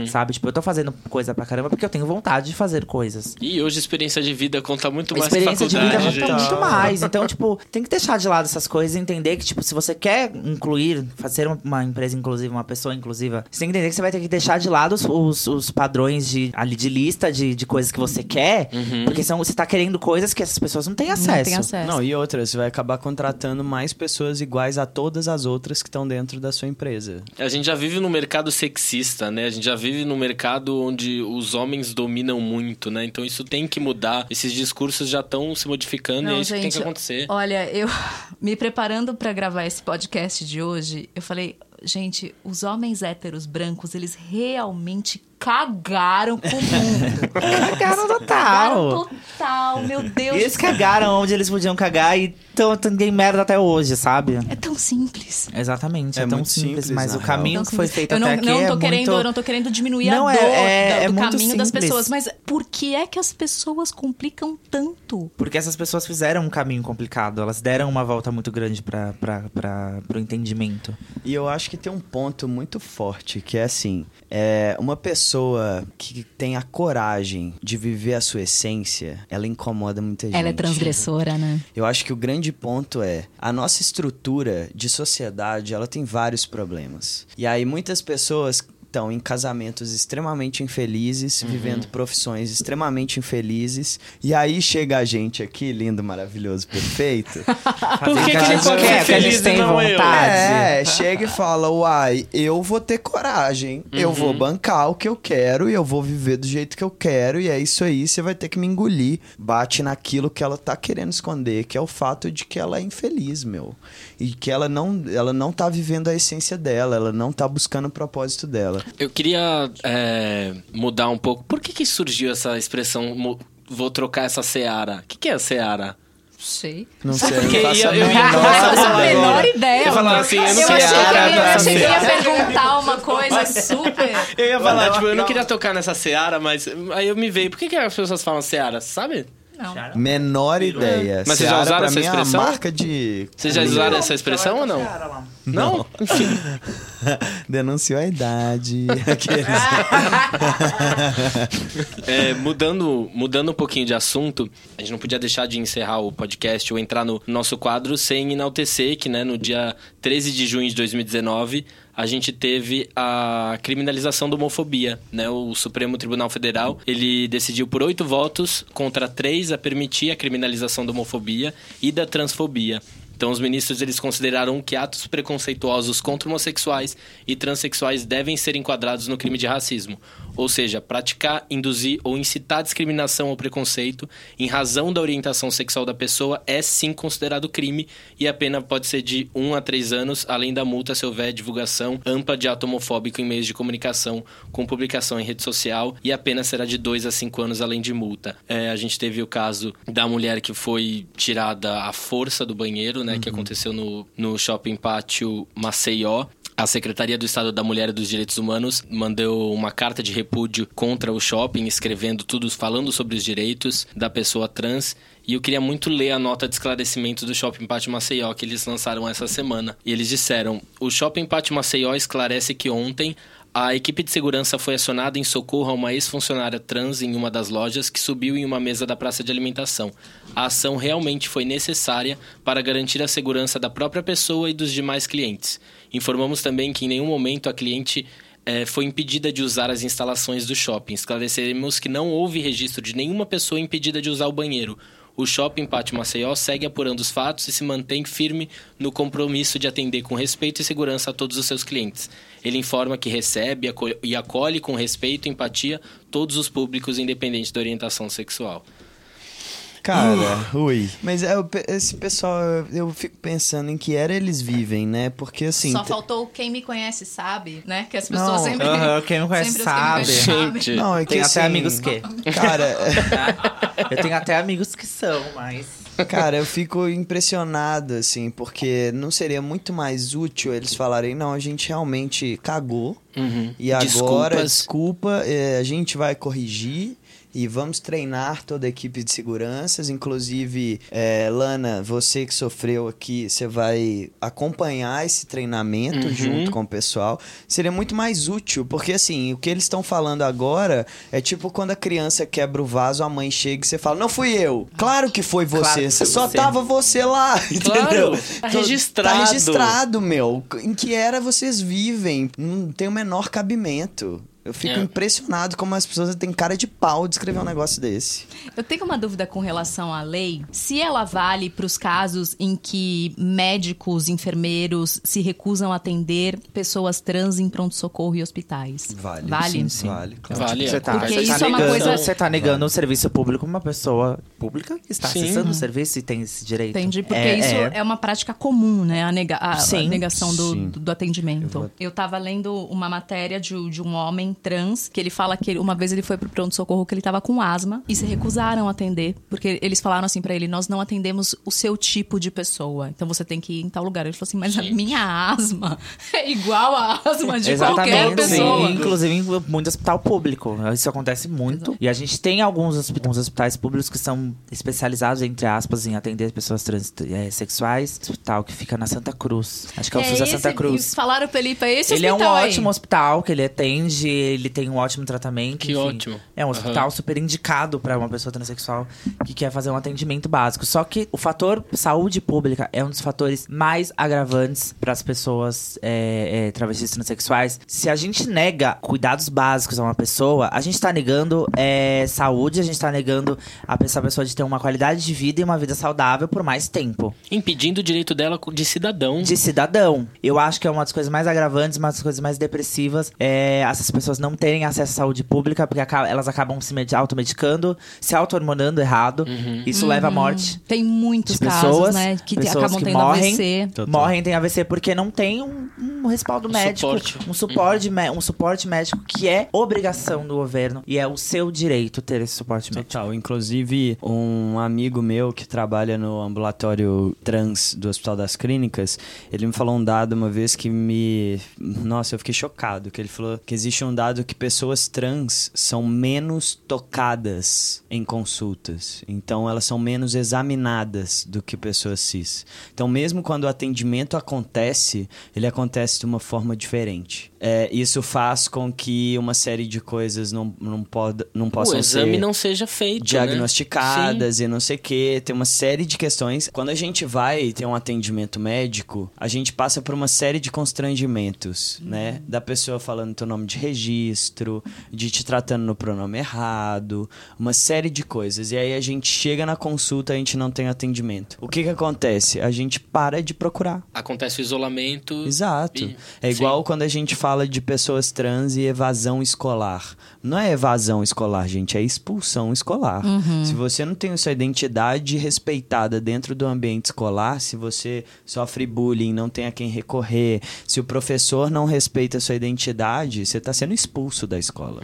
Sabe? Tipo, eu tô fazendo coisa pra caramba porque eu tenho vontade de fazer coisas. E hoje a experiência de vida conta muito mais que experiência de vida conta muito mais. Então, tipo, tem que deixar de lado essas coisas e entender que, tipo, se você quer incluir, fazer uma- empresa inclusiva, uma pessoa inclusiva, você tem que entender que você vai ter que deixar de lado os, os, os padrões de, ali de lista de, de coisas que você quer, porque são, você tá querendo coisas que essas pessoas não têm acesso. Não tem acesso. Não, e outra, você vai acabar contratando mais pessoas iguais a todas as outras que estão dentro da sua empresa. A gente já vive num mercado sexista, né? A gente já vive num mercado onde os homens dominam muito, né? Então isso tem que mudar. Esses discursos já estão se modificando e é isso que tem que acontecer. Olha, eu (laughs) me preparando pra gravar esse podcast de hoje, eu falei, gente, os homens héteros brancos, eles realmente cagaram com o mundo. Cagaram (laughs) Cagaram total. total, meu Deus. Eles cagaram onde eles podiam cagar e tão, tão tem merda até hoje, sabe? É tão simples. Exatamente, é, É tão simples, simples, mas na o caminho que foi feito eu não, até aqui não é tô querendo, muito... eu não tô querendo diminuir Não, a é- dor é- é do muito caminho das simples. pessoas, mas por que é que as pessoas complicam tanto? Porque essas pessoas fizeram um caminho complicado, elas deram uma volta muito grande para o entendimento. E eu acho que tem um ponto muito forte, que é assim, é uma pessoa que tem a coragem de viver a sua essência, ela incomoda muita gente. Ela é transgressora, né? (laughs) Eu acho que o grande ponto é a nossa estrutura de sociedade, ela tem vários problemas. E aí muitas pessoas estão em casamentos extremamente infelizes, vivendo profissões extremamente infelizes, e aí chega a gente aqui, lindo, maravilhoso, perfeito. (laughs) Fazer que o que a ele gente quer, que a gente tem não eu? vontade. É, chega e fala, uai, eu vou ter coragem, eu vou bancar o que eu quero e eu vou viver do jeito que eu quero e é isso aí, você vai ter que me engolir. Bate naquilo que ela tá querendo esconder, que é o fato de que ela é infeliz, meu. E que ela não, ela não tá vivendo a essência dela, ela não tá buscando o propósito dela. Eu queria é, mudar um pouco. Por que, que surgiu essa expressão, vou trocar essa seara? O que, que é a seara? Sei. Não sei, Porque ia- eu ia- Não faço a (laughs) menor ideia. Eu falava assim, eu não eu queria achei que tocar ele, eu achei que ia perguntar uma coisa super. Eu ia falar, tipo, eu não não. queria tocar nessa seara, mas aí eu me veio. Por que, que as pessoas falam seara? Sabe? Não. Menor ideia. Mas vocês já usaram pra essa mim, é expressão? marca de... Vocês já usaram essa expressão ou não? Não? Enfim. (laughs) Denunciou a idade. Aqueles. (laughs) É, mudando, mudando um pouquinho de assunto, a gente não podia deixar de encerrar o podcast ou entrar no nosso quadro sem enaltecer que, né, no dia 13 de junho de 2019, a gente teve a criminalização da homofobia, né? O Supremo Tribunal Federal, ele decidiu por oito votos contra três a permitir a criminalização da homofobia e da transfobia. Então, os ministros eles consideraram que atos preconceituosos contra homossexuais e transexuais devem ser enquadrados no crime de racismo, ou seja, praticar, induzir ou incitar discriminação ou preconceito em razão da orientação sexual da pessoa é sim considerado crime e a pena pode ser de 1 a 3 anos, além da multa se houver divulgação ampla de ato homofóbico em meios de comunicação com publicação em rede social e a pena será de 2 a 5 anos, além de multa. É, a gente teve o caso da mulher que foi tirada à força do banheiro, né, que aconteceu no, no shopping pátio Maceió. A Secretaria do Estado da Mulher e dos Direitos Humanos mandou uma carta de repúdio contra o shopping, escrevendo tudo, falando sobre os direitos da pessoa trans. E eu queria muito ler a nota de esclarecimento do Shopping Pátio Maceió que eles lançaram essa semana. E eles disseram: O Shopping Pátio Maceió esclarece que ontem a equipe de segurança foi acionada em socorro a uma ex-funcionária trans em uma das lojas que subiu em uma mesa da praça de alimentação. A ação realmente foi necessária para garantir a segurança da própria pessoa e dos demais clientes. Informamos também que em nenhum momento a cliente eh, foi impedida de usar as instalações do shopping. Esclareceremos que não houve registro de nenhuma pessoa impedida de usar o banheiro. O Shopping Pátio Maceió segue apurando os fatos e se mantém firme no compromisso de atender com respeito e segurança a todos os seus clientes. Ele informa que recebe e acolhe com respeito e empatia todos os públicos, independente da orientação sexual. Cara, ui. Mas é, esse pessoal, eu- fico pensando em que era eles vivem, né? Porque assim. Só faltou quem me conhece sabe, né? Que as pessoas Não, sempre. aham, quem me conhece que me sabe. sabem. Gente. Não, é que Tem até assim, amigos que. Cara, (laughs) Eu tenho até amigos que são, mas. Cara, eu fico impressionado, assim, porque não seria muito mais útil eles falarem, não, a gente realmente cagou Uhum. e agora, Desculpas. desculpa, é, a gente vai corrigir e vamos treinar toda a equipe de seguranças, inclusive, é, Lana, você que sofreu aqui, você vai acompanhar esse treinamento Uhum. junto com o pessoal. Seria muito mais útil, porque assim, o que eles estão falando agora é tipo quando a criança quebra o vaso, a mãe chega e você fala, não fui eu. Claro que foi você, Claro que foi só você. tava você lá, entendeu? Tá Tô- registrado. Tá registrado, meu. Em que era vocês vivem? Não tem o menor cabimento. Eu fico É. impressionado como as pessoas têm cara de pau de escrever um negócio desse. Eu tenho uma dúvida com relação à lei. Se ela vale para os casos em que médicos, enfermeiros se recusam a atender pessoas trans em pronto-socorro e hospitais. Vale. Vale? Sim, sim. Vale, claro. Vale. Você tá, Porque você isso tá é uma negando, coisa- Você tá negando o serviço público uma pessoa pública que está Sim. acessando o serviço e tem esse direito. Entendi, porque É, isso é. é. uma prática comum, né? A, nega- a- a negação do, Sim. do, do atendimento. Eu, tava lendo uma matéria de, de um homem trans que ele fala que ele- uma vez ele foi pro pronto-socorro que ele tava com asma e se recusaram a atender, porque eles falaram assim pra ele: nós não atendemos o seu tipo de pessoa, então você tem que ir em tal lugar. Ele falou assim: mas a minha asma (laughs) é igual a asma de qualquer pessoa. sim. Inclusive em muito hospital público. Isso acontece muito. E a gente tem alguns alguns hospitais públicos que são especializados, entre aspas, em atender pessoas transexuais. Hospital que fica na Santa Cruz. Acho que é o SUS da Santa Cruz. Falaram pra ele, pra esse Ele é um hospital aí. ótimo hospital que ele atende, ele tem um ótimo tratamento. Que ótimo. É um hospital super indicado para uma pessoa transexual que quer fazer um atendimento básico. Só que o fator saúde pública é um dos fatores mais agravantes para as pessoas é, é, travestis transexuais. Se a gente nega cuidados básicos a uma pessoa, a gente tá negando é, saúde, a gente tá negando a pessoa, a pessoa de ter uma qualidade de vida e uma vida saudável por mais tempo Impedindo o direito dela de cidadão. de cidadão. Eu acho que é uma das coisas mais agravantes, uma das coisas mais depressivas. É essas pessoas não terem acesso à saúde pública, porque elas acabam se medi- automedicando, se auto-hormonando errado. Isso leva à morte. Tem muitos de casos, pessoas, né? Que pessoas acabam que tendo morrem, AVC. Morrem tem AVC porque não tem um, um respaldo Um médico, suporte. um suporte, mé- um suporte médico que é obrigação do governo e é o seu direito ter esse suporte médico. Total. Inclusive, um amigo meu que trabalha no ambulatório trans do Hospital das Clínicas, ele me falou um dado uma vez que me. Nossa, eu fiquei chocado. Que ele falou que existe um dado que pessoas trans são menos tocadas em consultas. Então, elas são menos examinadas do que pessoas cis. Então, mesmo quando o atendimento acontece, ele acontece de uma forma diferente. É, isso faz com que uma série de coisas não, não, pod, não possam o exame ser não seja feito. diagnosticadas e não sei o que. Tem uma série de questões. Quando a gente vai ter um atendimento médico, a gente passa por uma série de constrangimentos, né? Da pessoa falando teu nome de registro, de te tratando no pronome errado, uma série de coisas. E aí a gente chega na consulta, a gente não tem atendimento. O que que acontece? A gente para de procurar. Sim. Acontece o isolamento. Exato. E- É igual sim. quando a gente fala de pessoas trans e evasão escolar. Não é evasão escolar, gente, é expulsão escolar. Se você não tem a sua identidade respeitada dentro do ambiente escolar, se você sofre bullying, não tem a quem recorrer, se o professor não respeita a sua identidade, você está sendo expulso da escola.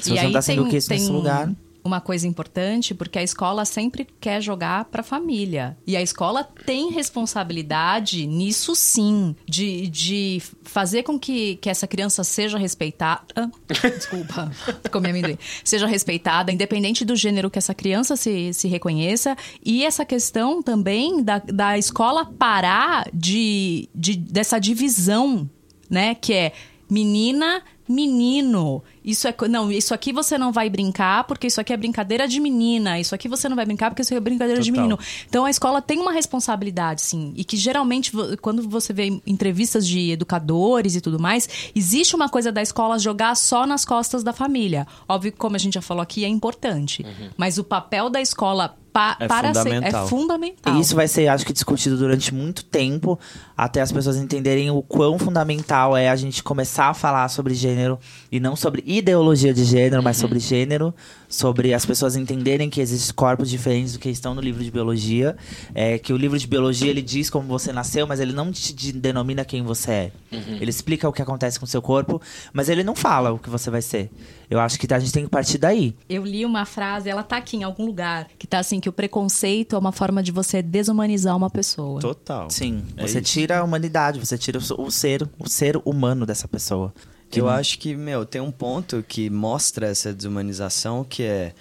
Se você não tá sendo o que isso nesse lugar. Uma coisa importante, porque a escola sempre quer jogar para a família. E a escola tem responsabilidade nisso sim, de, de fazer com que, que essa criança seja respeitada. (laughs) Desculpa, (laughs) comi amendoim. Seja respeitada, independente do gênero que essa criança se, se reconheça. E essa questão também da, da escola parar de, de, dessa divisão, né? Que é menina, menino. Isso é não, isso aqui você não vai brincar porque isso aqui é brincadeira de menina. Isso aqui você não vai brincar porque isso é brincadeira de Total. menino. Então a escola tem uma responsabilidade, sim, e que geralmente quando você vê entrevistas de educadores e tudo mais, existe uma coisa da escola jogar só nas costas da família. Óbvio que como a gente já falou aqui é importante, mas o papel da escola pa- É para ser- fundamental. é fundamental. E isso vai ser, acho que, discutido durante muito tempo, até as pessoas entenderem o quão fundamental é a gente começar a falar sobre gênero, e não sobre ideologia de gênero, mas sobre gênero, sobre as pessoas entenderem que existem corpos diferentes do que estão no livro de biologia, é, que o livro de biologia, ele diz como você nasceu, mas ele não te de- denomina quem você é. Ele explica o que acontece com o seu corpo, mas ele não fala o que você vai ser. Eu acho que a gente tem que partir daí. Eu li uma frase, ela tá aqui em algum lugar, que tá assim, que o preconceito é uma forma de você desumanizar uma pessoa. Total. Sim, É você isso. tira a humanidade, você tira o ser, o ser humano dessa pessoa. Eu acho que, meu, tem um ponto que mostra essa desumanização, que é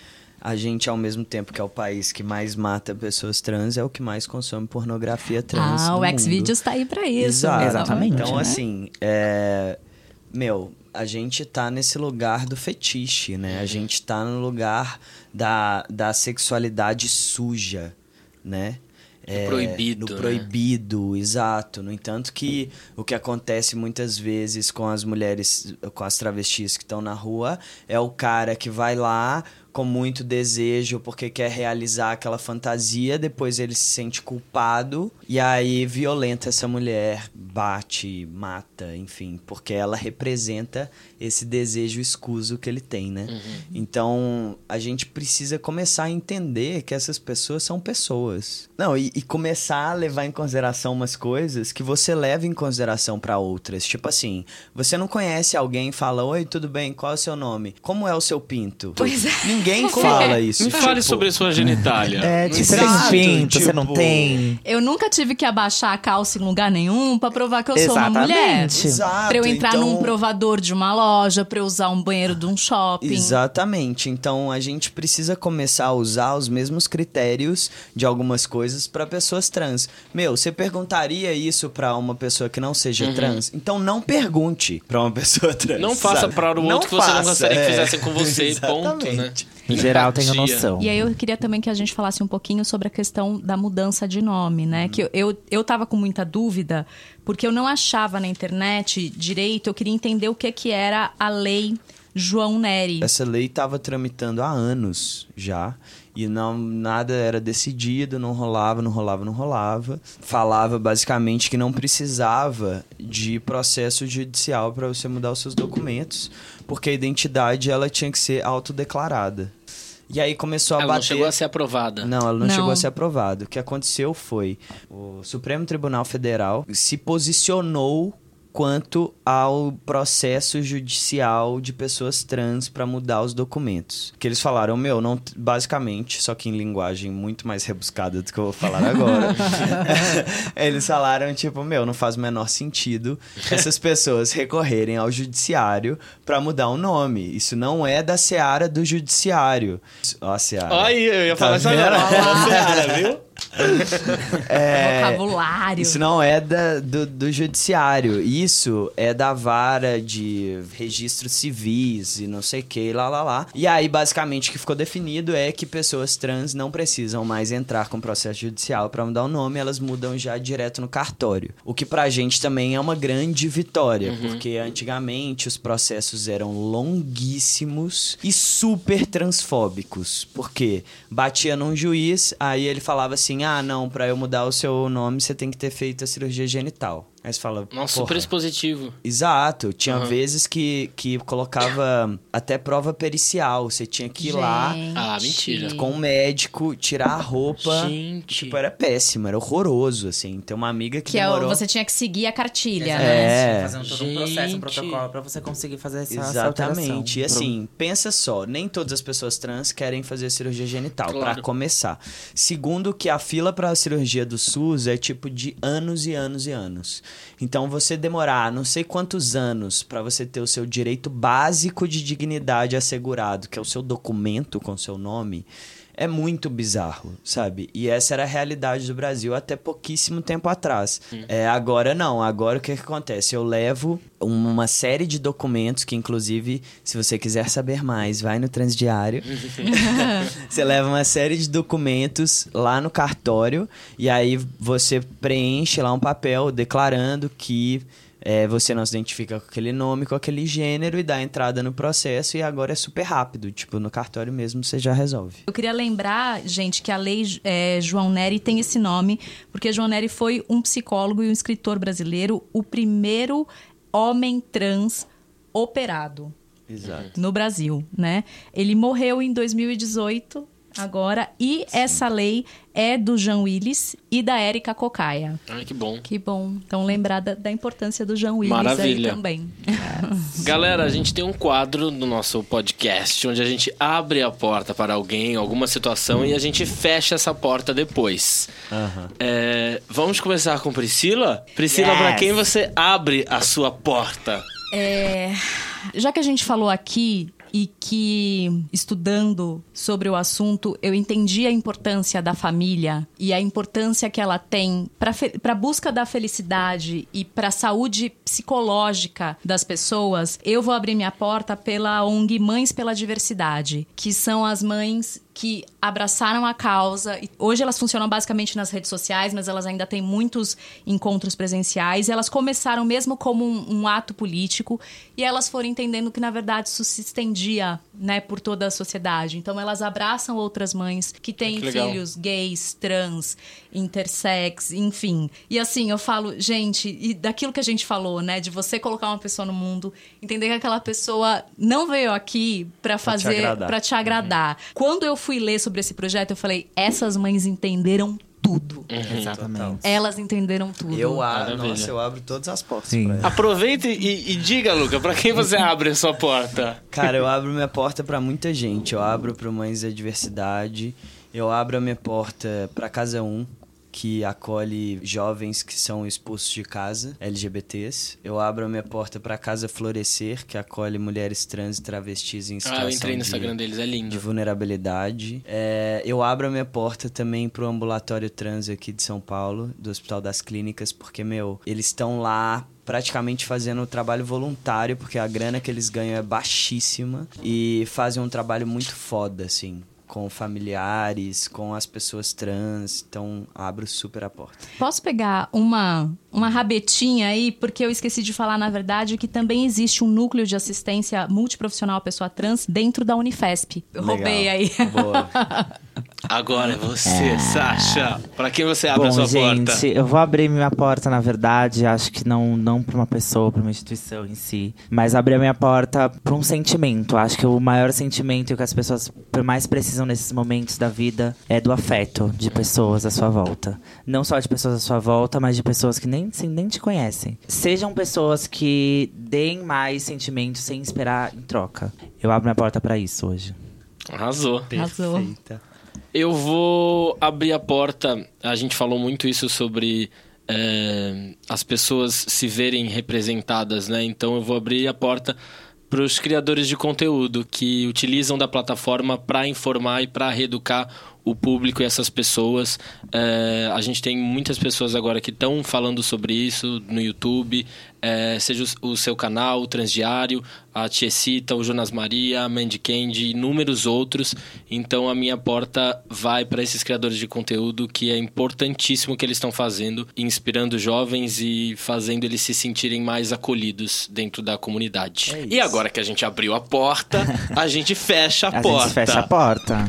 a gente, ao mesmo tempo que é o país que mais mata pessoas trans, é o que mais consome pornografia trans. Ah, no o. Xvideos tá aí pra isso. Exato. Exatamente, Então, né? assim, é... meu, a gente tá nesse lugar do fetiche, né? A gente tá no lugar da, da sexualidade suja, né? É, proibido, No né? proibido, exato. No entanto que o que acontece muitas vezes com as mulheres, com as travestis que estão na rua, é o cara que vai lá com muito desejo porque quer realizar aquela fantasia, depois ele se sente culpado e aí violenta essa mulher, bate, mata, enfim, porque ela representa esse desejo escuso que ele tem, né? Então, a gente precisa começar a entender que essas pessoas são pessoas. Não, e, e começar a levar em consideração umas coisas que você leva em consideração pra outras. Tipo assim, você não conhece alguém e fala: Oi, tudo bem? Qual é o seu nome? Como é o seu pinto? Pois é. Ninguém (laughs) fala isso. Me fale tipo, sobre a sua genitália. É, tipo, você tem pinto, você não tipo- tem. Eu nunca tive que abaixar a calça em lugar nenhum pra provar que eu sou uma Exatamente. mulher. Exato, Pra eu entrar então- num provador de uma loja, pra eu usar um banheiro de um shopping. Exatamente. Então a gente precisa começar a usar os mesmos critérios de algumas coisas para pessoas trans. Meu, você perguntaria isso para uma pessoa que não seja trans? Então não pergunte para uma (laughs) pessoa trans. Não faça para o outro que você não gostaria que é. fizessem com você, (laughs) ponto, né? Em geral, tenho noção. E aí eu queria também que a gente falasse um pouquinho sobre a questão da mudança de nome, né? Que eu, eu, eu tava com muita dúvida, porque eu não achava na internet direito, eu queria entender o que, que era a lei João Neri. Essa lei estava tramitando há anos já. E não, nada era decidido, não rolava, não rolava, não rolava. Falava basicamente que não precisava de processo judicial para você mudar os seus documentos, porque a identidade ela tinha que ser autodeclarada. E aí começou a Ela não bater. chegou a ser aprovada. Não, ela não, Não. chegou a ser aprovada. O que aconteceu foi o Supremo Tribunal Federal se posicionou quanto ao processo judicial de pessoas trans para mudar os documentos. Que eles falaram, meu, não, basicamente, só que em linguagem muito mais rebuscada do que eu vou falar agora. (laughs) (laughs) eles falaram tipo, meu, não faz o menor sentido essas pessoas recorrerem ao judiciário para mudar o nome. Isso não é da seara do judiciário. Ó, a seara. Aí, eu ia falar isso agora. (laughs) Seara, viu? (laughs) É, Vocabulário. Isso não é da, do, do judiciário. Isso é da vara de registros civis e não sei o que, lá, lá, lá. E aí, basicamente, o que ficou definido é que pessoas trans não precisam mais entrar com processo judicial para mudar o nome, elas mudam já direto no cartório. O que pra gente também é uma grande vitória, porque antigamente os processos eram longuíssimos e super transfóbicos. Porque batia num juiz, aí ele falava assim: ah, não, pra eu mudar o seu nome você tem que ter feito a cirurgia genital. Aí você fala. Nossa, "Porra, super expositivo. Exato. Tinha Aham. vezes que, que colocava até prova pericial. Você tinha que ir lá Gente. Ah, mentira. com um médico, tirar a roupa. Gente. Tipo, era péssimo, era horroroso, assim. Tem uma amiga que, Que é demorou... você tinha que seguir a cartilha, né? É. Fazendo todo um processo, um Gente. protocolo pra você conseguir fazer essa Exatamente. alteração. E assim, pensa só, nem todas as pessoas trans querem fazer cirurgia genital, Claro. pra começar. Segundo que a fila pra cirurgia do SUS é tipo de anos e anos e anos. Então você demorar não sei quantos anos pra você ter o seu direito básico de dignidade assegurado, que é o seu documento com seu nome, é muito bizarro, sabe? E essa era a realidade do Brasil até pouquíssimo tempo atrás. É, agora não, agora o que, que acontece? Eu levo uma série de documentos que, inclusive, se você quiser saber mais, vai no Transdiário. (laughs) você leva uma série de documentos lá no cartório e aí você preenche lá um papel declarando que é, você não se identifica com aquele nome, com aquele gênero e dá entrada no processo e agora é super rápido. Tipo, no cartório mesmo você já resolve. Eu queria lembrar, gente, que a lei é, João Nery tem esse nome porque João Nery foi um psicólogo e um escritor brasileiro, o primeiro homem trans operado. Exato. No Brasil, né? Ele morreu em 2018 agora. E Sim. essa lei é do Jean Willis e da Érica Cocaia. Ai, que bom. Que bom. Então, lembrar da, importância do Jean Willis Maravilha. aí também. Galera, a gente tem um quadro no nosso podcast onde a gente abre a porta para alguém, alguma situação, e a gente fecha essa porta depois. Uhum. É, vamos começar com Priscila? Priscila, yes. para quem você abre a sua porta? É, já que a gente falou aqui e que estudando sobre o assunto eu entendi a importância da família e a importância que ela tem para a busca da felicidade e para a saúde psicológica das pessoas, eu vou abrir minha porta pela ONG Mães pela Diversidade, que são as mães que abraçaram a causa. Hoje elas funcionam basicamente nas redes sociais, mas elas ainda têm muitos encontros presenciais. Elas começaram mesmo como um, um ato político e elas foram entendendo que, na verdade, isso se estendia né, por toda a sociedade. Então elas abraçam outras mães que têm que filhos gays, trans, intersex, enfim. E assim, eu falo, gente, e daquilo que a gente falou, né, de você colocar uma pessoa no mundo, entender que aquela pessoa não veio aqui para fazer, para te, te agradar. Uhum. Quando eu fui fui ler sobre esse projeto, eu falei: essas mães entenderam tudo. Uhum. Exatamente. Elas entenderam tudo. Eu abro, nossa, eu abro todas as portas. Aproveita e, e, diga, Luca, para quem você (laughs) abre a sua porta? Cara, eu abro minha porta para muita gente. Eu abro para Mães da Diversidade. Eu abro a minha porta para Casa 1, que acolhe jovens que são expulsos de casa, LGBTs. Eu abro a minha porta para Casa Florescer, que acolhe mulheres trans e travestis em situação ah, eu entrei no de, Instagram deles, é lindo. de vulnerabilidade. É, eu abro a minha porta também pro ambulatório trans aqui de São Paulo, do Hospital das Clínicas, porque, meu, eles estão lá praticamente fazendo um trabalho voluntário, porque a grana que eles ganham é baixíssima e fazem um trabalho muito foda, assim com familiares, com as pessoas trans. Então, abro super a porta. Posso pegar uma, uma rabetinha aí? Porque eu esqueci de falar, na verdade, que também existe um núcleo de assistência multiprofissional à pessoa trans dentro da Unifesp. Eu Legal. roubei aí. Boa. (laughs) Agora é você, é... Sasha. Para quem você abre Bom, a sua gente, porta? Eu vou abrir minha porta, na verdade, acho que não, não para uma pessoa, para uma instituição em si, mas abrir a minha porta para um sentimento. Acho que o maior sentimento que as pessoas mais precisam nesses momentos da vida é do afeto de pessoas à sua volta. Não só de pessoas à sua volta, mas de pessoas que nem, assim, nem te conhecem. Sejam pessoas que deem mais sentimentos sem esperar em troca. Eu abro minha porta para isso hoje. Arrasou. Arrasou. Eu vou abrir a porta. A gente falou muito isso sobre é, as pessoas se verem representadas, né? Então eu vou abrir a porta para os criadores de conteúdo que utilizam da plataforma para informar e para reeducar o público e essas pessoas. É, a gente tem muitas pessoas agora que estão falando sobre isso no YouTube, é, seja o, o, seu canal, o Transdiário, a Tiesita, o Jonas Maria, a Mandy Candy e inúmeros outros. Então a minha porta vai para esses criadores de conteúdo que é importantíssimo que eles estão fazendo, inspirando jovens e fazendo eles se sentirem mais acolhidos dentro da comunidade. É e agora que a gente abriu a porta, a gente (laughs) fecha a, a porta. A gente fecha a porta.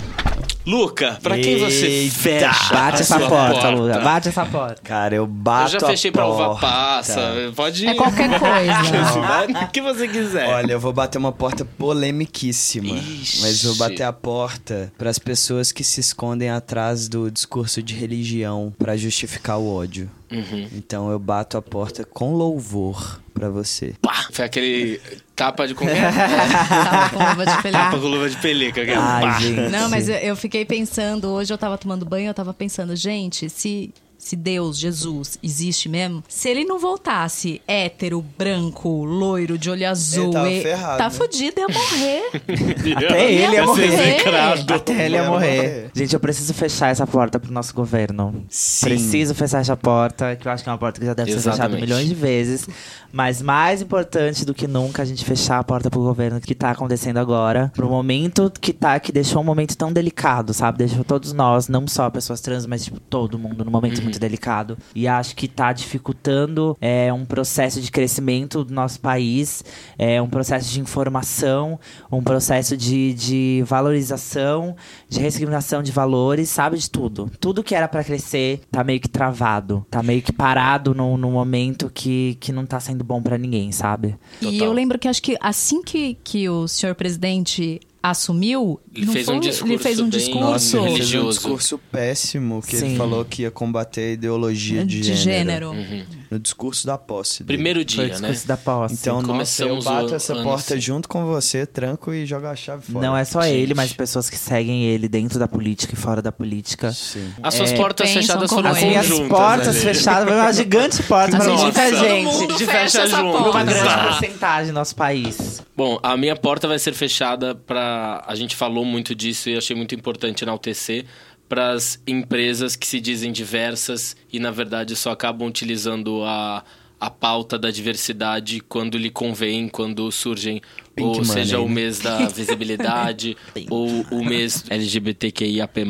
Luca, pra quem você fecha? Bate essa porta, porta, Luca. Bate essa porta. Cara, eu bato. Eu já fechei pra uva passa. Pode ir. É qualquer (laughs) coisa. o que você quiser. Olha, eu vou bater uma porta polemiquíssima. Ixi. Mas vou bater a porta para as pessoas que se escondem atrás do discurso de religião para justificar o ódio. Uhum. Então eu bato a porta com louvor para você. Pá! Foi aquele capa de como (laughs) Tapa com luva de pelica. Tapa com luva de pelica. Que é Ai, Não, mas eu, eu fiquei pensando, hoje eu tava tomando banho, eu tava pensando, gente, se se Deus, Jesus, existe mesmo, se ele não voltasse hétero, branco, loiro, de olho azul, ele ferrado, tá né? fudido, ia morrer. (laughs) Até ele ia morrer. Até ele ia morrer. Gente, eu preciso fechar essa porta pro nosso governo. Sim. Preciso fechar essa porta, que eu acho que é uma porta que já deve Exatamente. ser fechada milhões de vezes. Mas mais importante do que nunca a gente fechar a porta pro governo que tá acontecendo agora. Pro momento que tá, que deixou um momento tão delicado, sabe? Deixou todos nós, não só pessoas trans, mas tipo, todo mundo num momento uhum. Muito delicado. E acho que tá dificultando é, um processo de crescimento do nosso país, é, um processo de informação, um processo de, de valorização, de ressignificação de valores, sabe de tudo. Tudo que era para crescer tá meio que travado, tá meio que parado num, num momento que, que não tá sendo bom para ninguém, sabe? E eu lembro que acho que assim que, que o senhor presidente assumiu, Ele não fez foi- um discurso ele fez um bem discurso Nossa, ele fez um discurso péssimo que ele Sim. falou que ia combater a ideologia de, de gênero. gênero. No discurso da posse. dele. Primeiro Foi o dia, né? discurso da posse. Então, nossa, eu Começamos bato o essa ano porta assim. junto com você, tranco e jogo a chave fora. não é só Gente. ele, mas pessoas que seguem ele dentro da política e fora da política. Sim. As suas É, portas fechadas como foram As minhas conjuntas. portas né, fechadas, foi uma gigante (laughs) porta pra Assim, muita todo gente. gente fecha fecha junto. Por uma porta. grande Ah. porcentagem do nosso país. Bom, a minha porta vai ser fechada para. A gente falou muito disso e achei muito importante enaltecer para as empresas que se dizem diversas e, na verdade, só acabam utilizando a, a pauta da diversidade quando lhe convém, quando surgem, Pink ou seja, money. o mês da (laughs) visibilidade, ou o mês (laughs) LGBTQIAP+,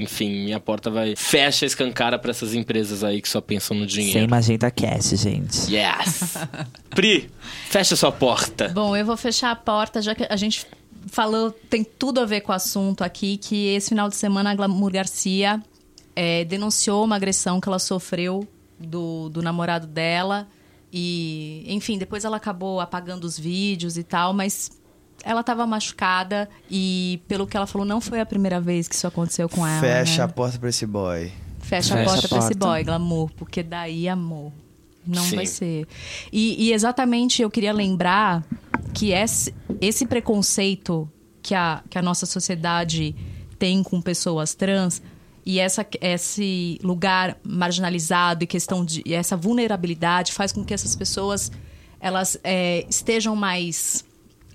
enfim, minha porta vai... Fecha, escancara para essas empresas aí que só pensam no dinheiro. Sem Magenta Cast, gente. Yes! Pri, fecha sua porta. Bom, eu vou fechar a porta, já que a gente falou, tem tudo a ver com o assunto aqui, que esse final de semana a Glamour Garcia é, denunciou uma agressão que ela sofreu do, do namorado dela. E, enfim, depois ela acabou apagando os vídeos e tal, mas ela estava machucada e, pelo que ela falou, não foi a primeira vez que isso aconteceu com ela. Fecha né? a porta pra esse boy. Fecha, a Fecha porta a pra esse porta. boy, glamour, porque daí amor. Não Sim. vai ser. E, e exatamente eu queria lembrar que esse, esse preconceito que a, que a nossa sociedade tem com pessoas trans e essa, esse lugar marginalizado e questão de e essa vulnerabilidade faz com que essas pessoas elas é, estejam mais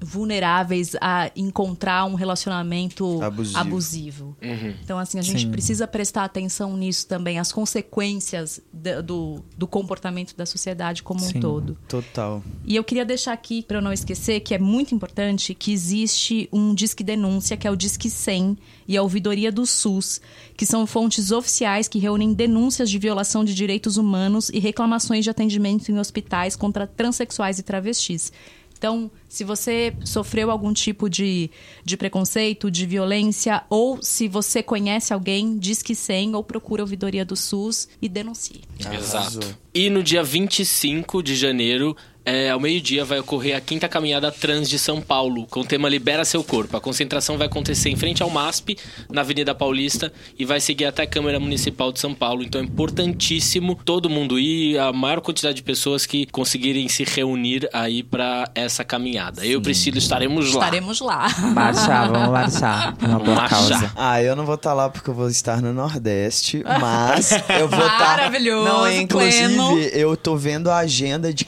vulneráveis a encontrar um relacionamento Abusivo. abusivo. Então, assim, a gente Sim. precisa prestar atenção nisso também, as consequências da- do, do comportamento da sociedade como Sim. um todo. Total. E eu queria deixar aqui, para eu não esquecer, que é muito importante que existe um Disque Denúncia, que é o Disque 100, e a Ouvidoria do SUS, que são fontes oficiais que reúnem denúncias de violação de direitos humanos e reclamações de atendimento em hospitais contra transexuais e travestis. Então, se você sofreu algum tipo de, de preconceito, de violência, ou se você conhece alguém, diz que 100 ou procura a ouvidoria do SUS e denuncie. Exato. E no dia 25 de janeiro, é, ao meio-dia, vai ocorrer a quinta caminhada trans de São Paulo, com o tema Libera Seu Corpo. A concentração vai acontecer em frente ao MASP, na Avenida Paulista, e vai seguir até a Câmara Municipal de São Paulo. Então é importantíssimo todo mundo ir, a maior quantidade de pessoas que conseguirem se reunir aí para essa caminhada. Eu e o Priscila estaremos lá. Estaremos lá. Marchar, (laughs) vamos marchar. Por uma boa Marchar. causa. Ah, eu não vou estar lá porque eu vou estar no Nordeste, mas (laughs) eu vou estar. Maravilhoso, Não, é, inclusive, pleno. eu tô vendo a agenda de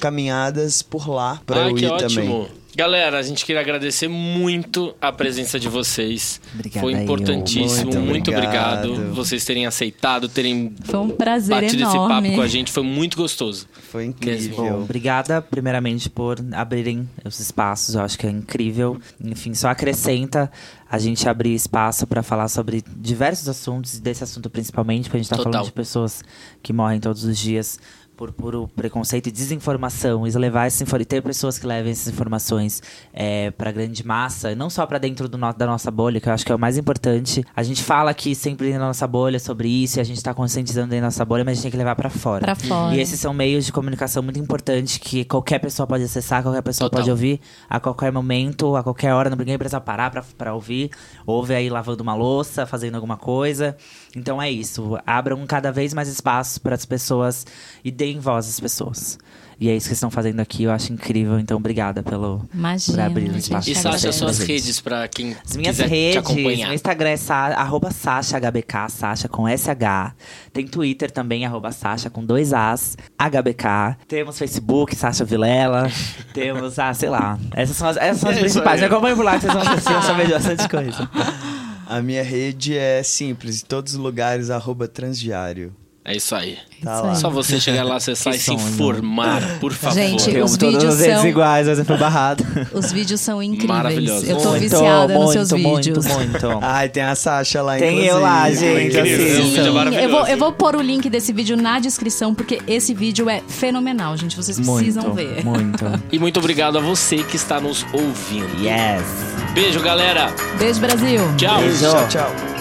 por lá pra ah, eu que ir ótimo. também. Galera, a gente queria agradecer muito a presença de vocês. Obrigada, Foi eu. importantíssimo. Muito Muito, obrigado. obrigado. Vocês terem aceitado, terem Foi um prazer batido esse enorme. papo com a gente. Foi muito gostoso. Foi Bom, incrível. obrigada primeiramente por abrirem os espaços, eu acho que é incrível. Enfim, só acrescenta a gente abrir espaço para falar sobre diversos assuntos, desse assunto principalmente, porque a gente tá Total. falando de pessoas que morrem todos os dias por puro preconceito e desinformação, e levar essa e ter pessoas que levem essas informações é, para grande massa, não só para dentro do no- da nossa bolha, que eu acho que é o mais importante. A gente fala aqui sempre na nossa bolha sobre isso, e a gente tá conscientizando dentro da nossa bolha, mas a gente tem que levar para fora. Pra fora. E esses são meios de comunicação muito importantes que qualquer pessoa pode acessar, qualquer pessoa Total. pode ouvir a qualquer momento, a qualquer hora, ninguém precisa parar pra, pra ouvir. Ouve aí lavando uma louça, fazendo alguma coisa. Então é isso. Abram cada vez mais espaços para as pessoas e deem voz às pessoas. E é isso que vocês estão fazendo aqui, eu acho incrível. Então, obrigada pelo Imagina, por abrir gente espaço. E Sasha, agradece. suas redes pra quem As minhas quiser te redes, acompanhar. meu Instagram é sa arroba Sasha HBK, Sasha com SH. Tem Twitter também, arroba Sasha com dois As, HBK. Temos Facebook, Sasha Vilela. (laughs) Temos, ah, sei lá. Essas são as, essas são as É principais. Me acompanhem por lá que vocês vão, vocês vão saber de bastante coisa. A minha rede é simples, em todos os lugares, arroba transdiário. É isso aí. Tá Isso lá. aí. Só você chegar lá, acessar (laughs) Que e se informar, por favor. Gente, Os vídeos redes são- iguais, mas eu fui barrado. Os vídeos são incríveis. Maravilhoso. Eu tô Muito, viciada nos muito, seus muito, vídeos. Muito, Ai, tem a Sasha lá, Tem inclusive. eu lá, gente, vídeo é Sim, maravilhoso. eu vou, eu vou pôr o link desse vídeo na descrição, porque esse vídeo é fenomenal, gente. Vocês precisam Muito, ver. muito. E muito obrigado a você que está nos ouvindo. Yes. Beijo, galera. Beijo, Brasil! Tchau. Beijo. Tchau, tchau.